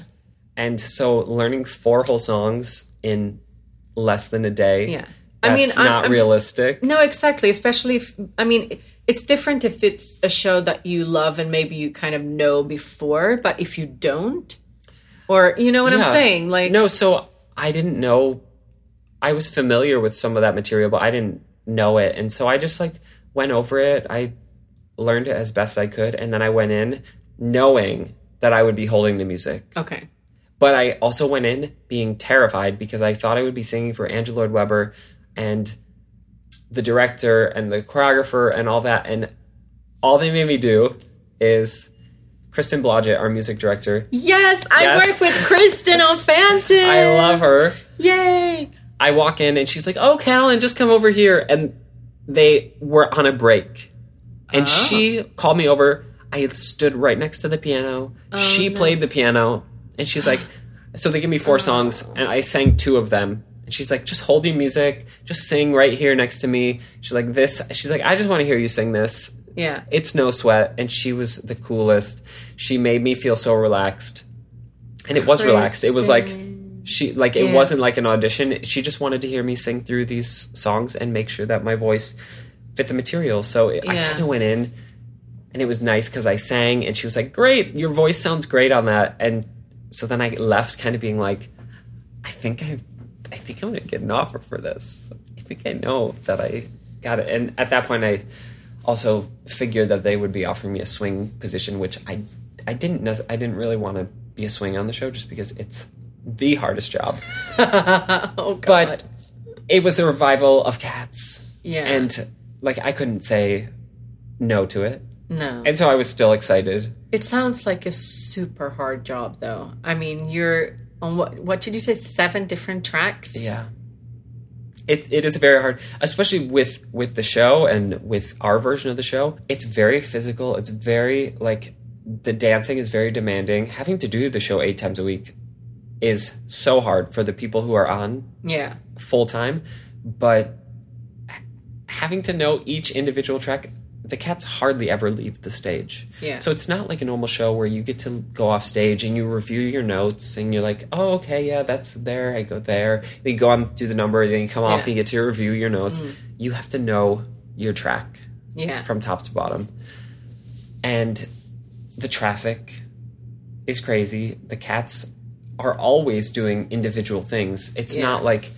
And so learning four whole songs in less than a day. Yeah. That's I mean, I'm- not I'm- realistic. No, exactly. Especially if, I mean, it's different if it's a show that you love and maybe you kind of know before, but if you don't, or you know what I'm saying? Like, no, so I didn't know. I was familiar with some of that material, but I didn't know it, and so I just like went over it. I learned it as best I could, and then I went in knowing that I would be holding the music. okay. But I also went in being terrified because I thought I would be singing for Andrew Lloyd Webber and the director and the choreographer and all that. And all they made me do is Kristen Blodgett, our music director. Yes, I Yes. work with Kristen [LAUGHS] on Phantom. I love her. Yay. I walk in and she's like, "Oh, Callan, just come over here." And they were on a break, and Oh. she called me over. I stood right next to the piano. Oh, she played the piano, and she's like, "So they give me four oh. songs, and I sang two of them." And she's like, "Just hold your music, just sing right here next to me." She's like, "This." She's like, "I just want to hear you sing this." Yeah. It's no sweat, and she was the coolest. She made me feel so relaxed, and it was relaxed. It was like she like it Yeah. wasn't like an audition. She just wanted to hear me sing through these songs and make sure that my voice fit the material. So I Yeah. kind of went in, and it was nice because I sang, and she was like, "Great, your voice sounds great on that." And so then I left, kind of being like, "I think I, I think I'm gonna get an offer for this. I think I know that I got it." And at that point, I also figured that they would be offering me a swing position, which I I didn't I didn't really want to be a swing on the show just because it's the hardest job. [LAUGHS] Oh God. But it was a revival of Cats, Yeah. and like I couldn't say no to it, no. and so I was still excited. It sounds like a super hard job, though. I mean, you're on what? What did you say? Seven different tracks. Yeah. It, it is very hard, especially with with the show and with our version of the show. It's very physical. It's very like the dancing is very demanding. Having to do the show eight times a week is so hard for the people who are on Yeah. full time, but having to know each individual track, the cats hardly ever leave the stage. Yeah. So it's not like a normal show where you get to go off stage and you review your notes and you're like, oh, okay, yeah, that's there. I go there. You go on do the number, then you come off Yeah. Mm. and you get to review your notes. You have to know your track Yeah. from top to bottom. And the traffic is crazy. The cats are always doing individual things. It's Yeah. not like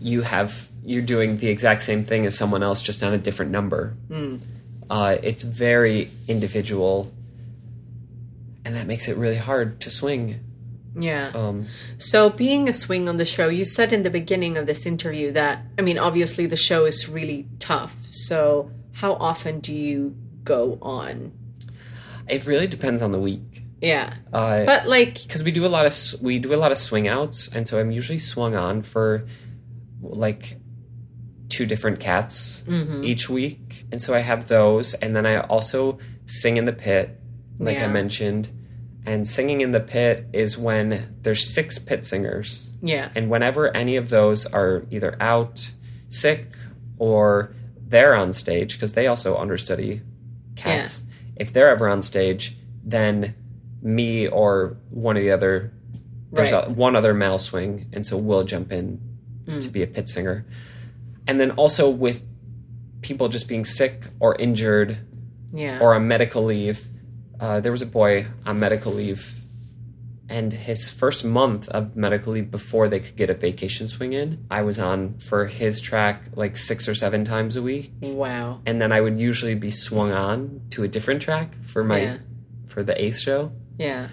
you have you're doing the exact same thing as someone else just on a different number. Uh, it's very individual, and that makes it really hard to swing. yeah. Um, So, being a swing on the show, you said in the beginning of this interview that, I mean, obviously the show is really tough. So, how often do you go on? it really depends on the week. Yeah. Uh, But, like, because we do a lot of we do a lot of swing outs, and so I'm usually swung on for like two different cats each week, and so I have those, and then I also sing in the pit, like I mentioned, And singing in the pit is when there's six pit singers. Yeah. And whenever any of those are either out, sick, or they're on stage, because they also understudy cats, if they're ever on stage, then me or one of the other, there's Right. a, one other male swing, and so we'll jump in to be a pit singer. And then also with people just being sick or injured Yeah. or on medical leave. Uh, there was a boy on medical leave, and his first month of medical leave before they could get a vacation swing in, I was on for his track like six or seven times a week, wow. and then I would usually be swung on to a different track for my Yeah. for the eighth show, Yeah.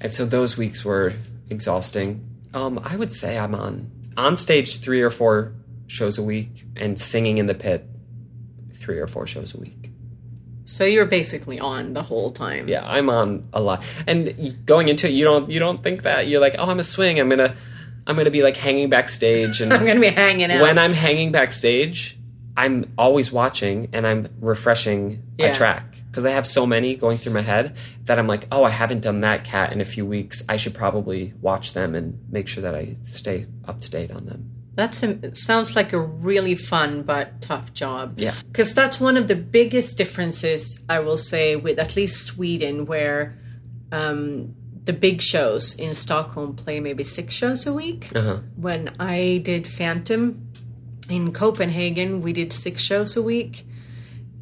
and so those weeks were exhausting. Um, I would say I'm on on stage three or four shows a week, and singing in the pit three or four shows a week. So you're basically on the whole time. Yeah, I'm on a lot. And going into it, you don't you don't think that you're like, oh, I'm a swing. I'm gonna I'm gonna be like hanging backstage. And [LAUGHS] I'm gonna be hanging out. when I'm hanging backstage, I'm always watching and I'm refreshing Yeah. a track because I have so many going through my head that I'm like, oh, I haven't done that cat in a few weeks. I should probably watch them and make sure that I stay up to date on them. That's a, sounds like a really fun but tough job. Yeah. Because that's one of the biggest differences, I will say, with at least Sweden, where um, the big shows in Stockholm play maybe six shows a week. Uh-huh. When I did Phantom in Copenhagen, we did six shows a week.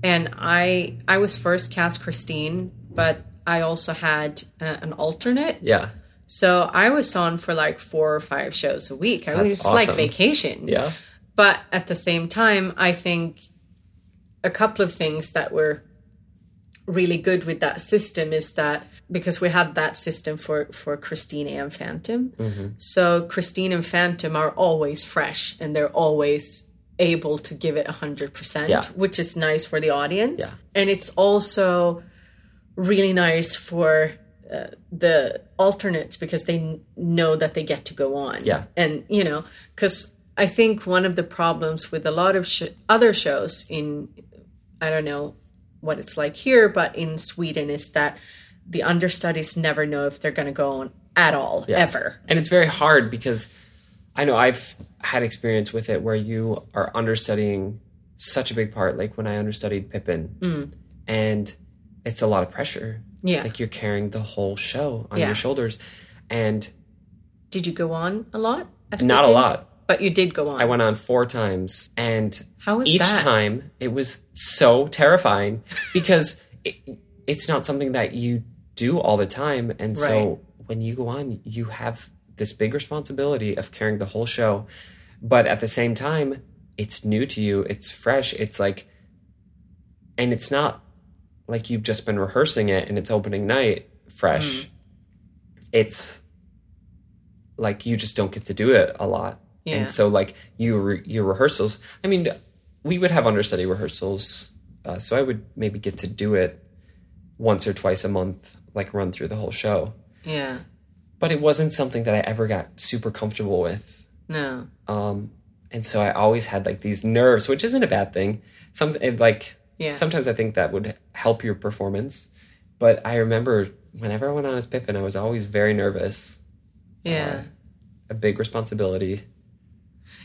And I I was first cast Christine, but I also had uh, an alternate. Yeah, So I was on for like four or five shows a week. I That's was like awesome. vacation. yeah, But at the same time, I think a couple of things that were really good with that system is that because we had that system for for Christine and Phantom. So Christine and Phantom are always fresh and they're always able to give it 100%, Yeah. which is nice for the audience. Yeah. And it's also really nice for uh, the alternates because they n- know that they get to go on. Yeah. And, you know, because I think one of the problems with a lot of sh- other shows in, I don't know what it's like here, but in Sweden is that the understudies never know if they're going to go on at all, ever. And it's very hard because I know I've had experience with it where you are understudying such a big part, like when I understudied Pippin, mm. and it's a lot of pressure. Yeah. Like you're carrying the whole show on Yeah. your shoulders. And Did you go on a lot? not a lot. But you did go on. I went on four times, and How was each that? time it was so terrifying [LAUGHS] because it, it's not something that you do all the time, and Right. so when you go on, you have this big responsibility of carrying the whole show, but at the same time, it's new to you, it's fresh, it's like, and it's not like you've just been rehearsing it and it's opening night fresh. Mm. It's like you just don't get to do it a lot. Yeah. And so like you re- your rehearsals, I mean we would have understudy rehearsals. Uh, so I would maybe get to do it once or twice a month like run through the whole show. yeah. But it wasn't something that I ever got super comfortable with. No. Um and so I always had like these nerves, which isn't a bad thing. Some like Yeah. sometimes I think that would help your performance. But I remember whenever I went on as Pippin, I was always very nervous. Yeah. A big responsibility.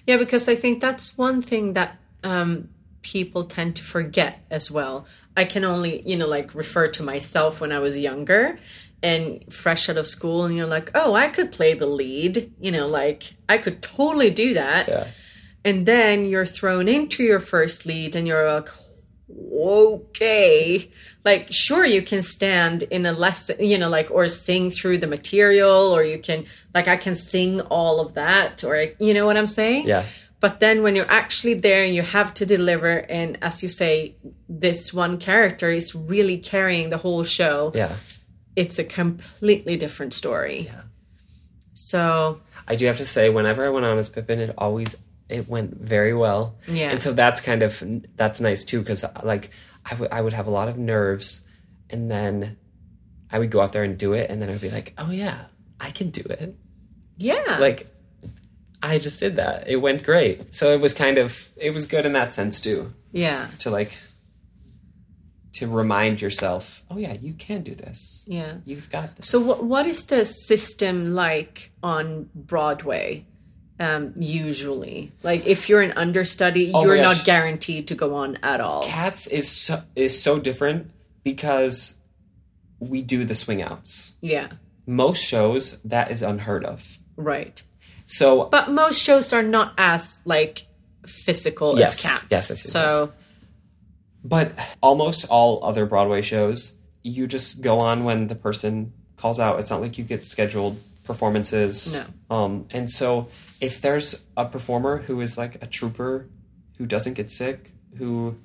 Yeah, because I think that's one thing that um, people tend to forget as well. I can only, you know, like refer to myself when I was younger and fresh out of school, and you're like, oh, I could play the lead, you know, like I could totally do that. Yeah. And then you're thrown into your first lead, and you're like, okay like sure you can stand in a lesson you know like or sing through the material or you can like i can sing all of that or you know what i'm saying Yeah. But then when you're actually there and you have to deliver and as you say this one character is really carrying the whole show Yeah. it's a completely different story Yeah. so I do have to say, whenever I went on as Pippin, it always it went very well. Yeah. And so that's kind of that's nice too, because like I would I would have a lot of nerves, and then I would go out there and do it, and then I'd be like, oh yeah, I can do it. yeah Like I just did that. It went great. So it was kind of it was good in that sense too, yeah to like to remind yourself, oh yeah, you can do this. Yeah. You've got this. So, what what is the system like on Broadway? Um, usually, like if you're an understudy, Oh you're not guaranteed to go on at all. Cats is so, is so different because we do the swing outs. Yeah, Most shows that is unheard of. right. So But most shows are not as like physical Yes, as cats. yes, yes, yes, so But almost all other Broadway shows, you just go on when the person calls out. It's not like you get scheduled performances. No. Um, and so if there's a performer who is like a trooper who doesn't get sick, who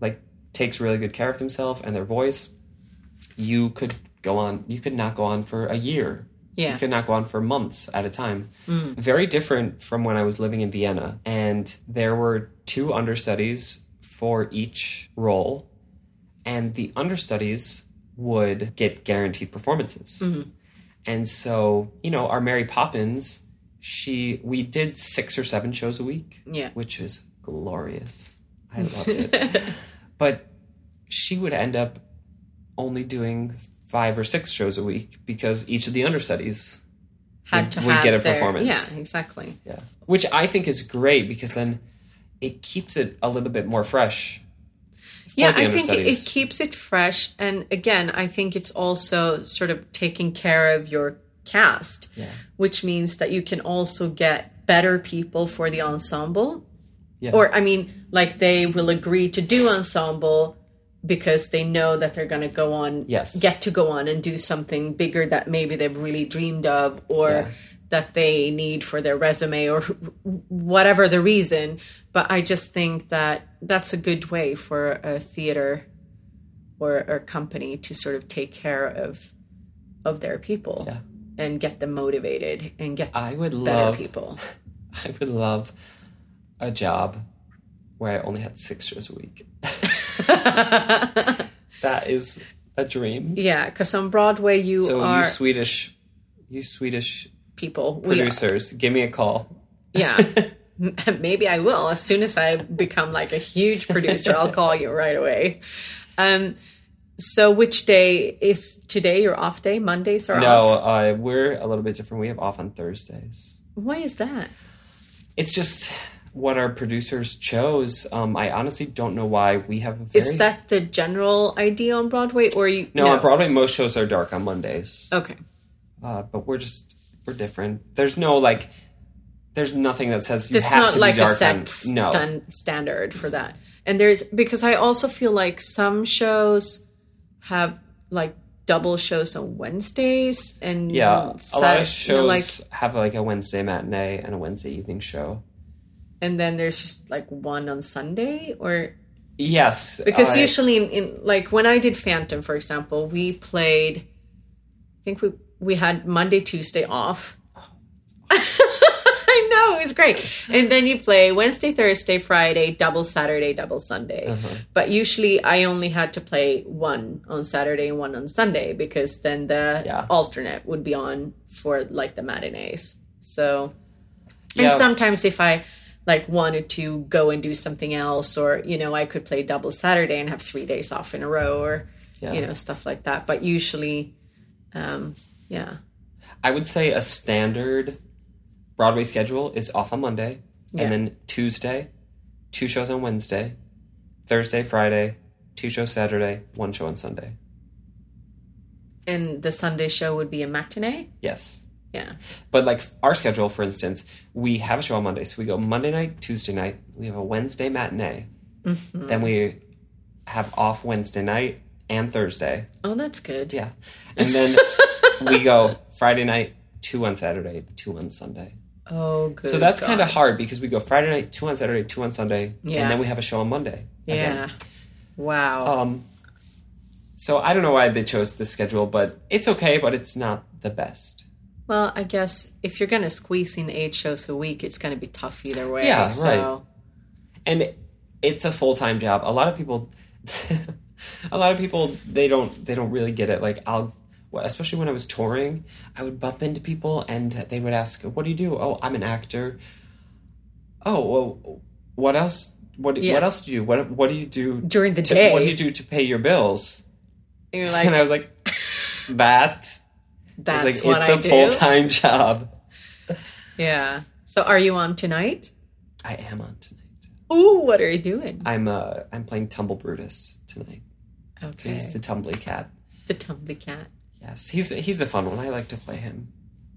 like takes really good care of themselves and their voice, you could go on. You could not go on for a year. Yeah. You could not go on for months at a time. Mm. Very different from when I was living in Vienna. And there were two understudies for each role. And the understudies would get guaranteed performances. Mm-hmm. And so, you know, our Mary Poppins, she we did six or seven shows a week. Yeah. Which is glorious. I [LAUGHS] loved it. but she would end up only doing five or six shows a week because each of the understudies had would- to would have get a their- performance. Yeah, exactly. yeah which i think is great because then it keeps it a little bit more fresh yeah, I think it, it keeps it fresh, and again, I think it's also sort of taking care of your cast, Yeah. which means that you can also get better people for the ensemble. Yeah. Or, I mean, like they will agree to do ensemble because they know that they're going to go on, Yes. get to go on and do something bigger that maybe they've really dreamed of, or Yeah. that they need for their resume, or whatever the reason. But I just think that that's a good way for a theater or a company to sort of take care of of their people Yeah. and get them motivated and get i would better love people. [LAUGHS] i would love a job where i only had six shows a week [LAUGHS] [LAUGHS] that is a dream Yeah, because on Broadway you so are you swedish you swedish people. Producers give me a call yeah. [LAUGHS] [LAUGHS] Maybe I will as soon as I become like a huge producer. I'll call you right away. Um, so which day is today? Your off day? Mondays are no off. uh, we're a little bit different we have off on thursdays Why is that? it's just what our producers chose. Um, I honestly don't know why we have a very Is that the general idea on Broadway, or you? no, on Broadway. Most shows are dark on Mondays, Okay. uh, but we're just we're different. There's no like, there's nothing that says you it's have not to like be a dark set on. No, stan- standard for that and there's because i also feel like some shows have like double shows on wednesdays and yeah, a Sat- lot of you shows know, like have like a Wednesday matinee and a Wednesday evening show. And then there's just like one on sunday or Yes, because I- usually in, in like when i did phantom for example we played i think we we had monday tuesday off [LAUGHS] I know it was great, and then you play Wednesday, Thursday, Friday, double Saturday, double Sunday. Uh-huh. But usually, I only had to play one on Saturday and one on Sunday because then the Yeah. alternate would be on for like the matinees. So, and Yeah. sometimes if I like wanted to go and do something else, or you know, I could play double Saturday and have three days off in a row, or Yeah. you know, stuff like that. But usually, um, yeah, I would say a standard Broadway schedule is off on Monday, Yeah. and then Tuesday, two shows on Wednesday, Thursday, Friday, two shows Saturday, one show on Sunday. and the Sunday show would be a matinee. Yes. Yeah. But like our schedule, for instance, we have a show on Monday, so we go Monday night, Tuesday night. We have a Wednesday matinee. Mm-hmm. Then we have off Wednesday night and Thursday. Oh, that's good. Yeah, and then [LAUGHS] we go Friday night, two on Saturday, two on Sunday. Oh, good. So that's kind of hard because we go Friday night, two on Saturday, two on Sunday, Yeah. and then we have a show on Monday. Yeah. again. Wow. Um. So I don't know why they chose this schedule, but it's okay. But it's not the best. Well, I guess if you're going to squeeze in eight shows a week, it's going to be tough either way. Yeah, so. right. and it's a full-time job a lot of people [LAUGHS] a lot of people they don't they don't really get it like i'll especially when i was touring i would bump into people and they would ask what do you do oh i'm an actor oh well what else what Yeah. what else do you do? What what do you do During the to, day. What do you do to pay your bills? And you're like, and I was like, that. That's like, what it's I a do. full time job. [LAUGHS] Yeah. So are you on tonight? I am on tonight. Ooh, what are you doing? I'm uh I'm playing Tumblebrutus tonight. Okay. He's the tumbly cat. the Tumbly Cat. Yes, he's he's a fun one. I like to play him.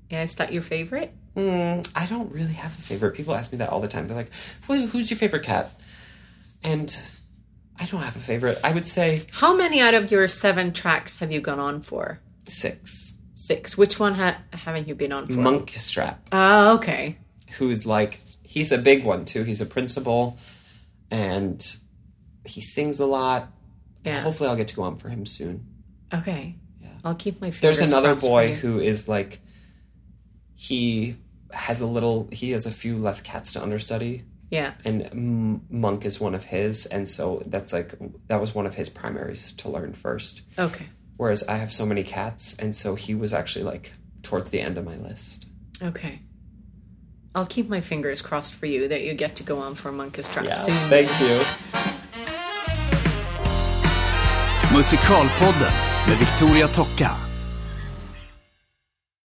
Yeah, is that your favorite? Mm, I don't really have a favorite. People ask me that all the time. They're like, "Who- "Who's your favorite cat?" And I don't have a favorite. I would say How many out of your seven tracks have you gone on for? six. Six. Which one ha- haven't you been on for? Munkustrap, Ah, okay. who's like he's a big one too. He's a principal, and he sings a lot. Yeah. Hopefully, I'll get to go on for him soon. Okay. Yeah. I'll keep my fingers There's another boy who is like he has a little. He has a few less cats to understudy. Yeah. and M- monk is one of his and so that's like that was one of his primaries to learn first Okay. Whereas i have so many cats and so he was actually like towards the end of my list Okay. I'll keep my fingers crossed for you that you get to go on for Munkustrap yeah soon. thank you Musikalpodden med Victoria Tocka.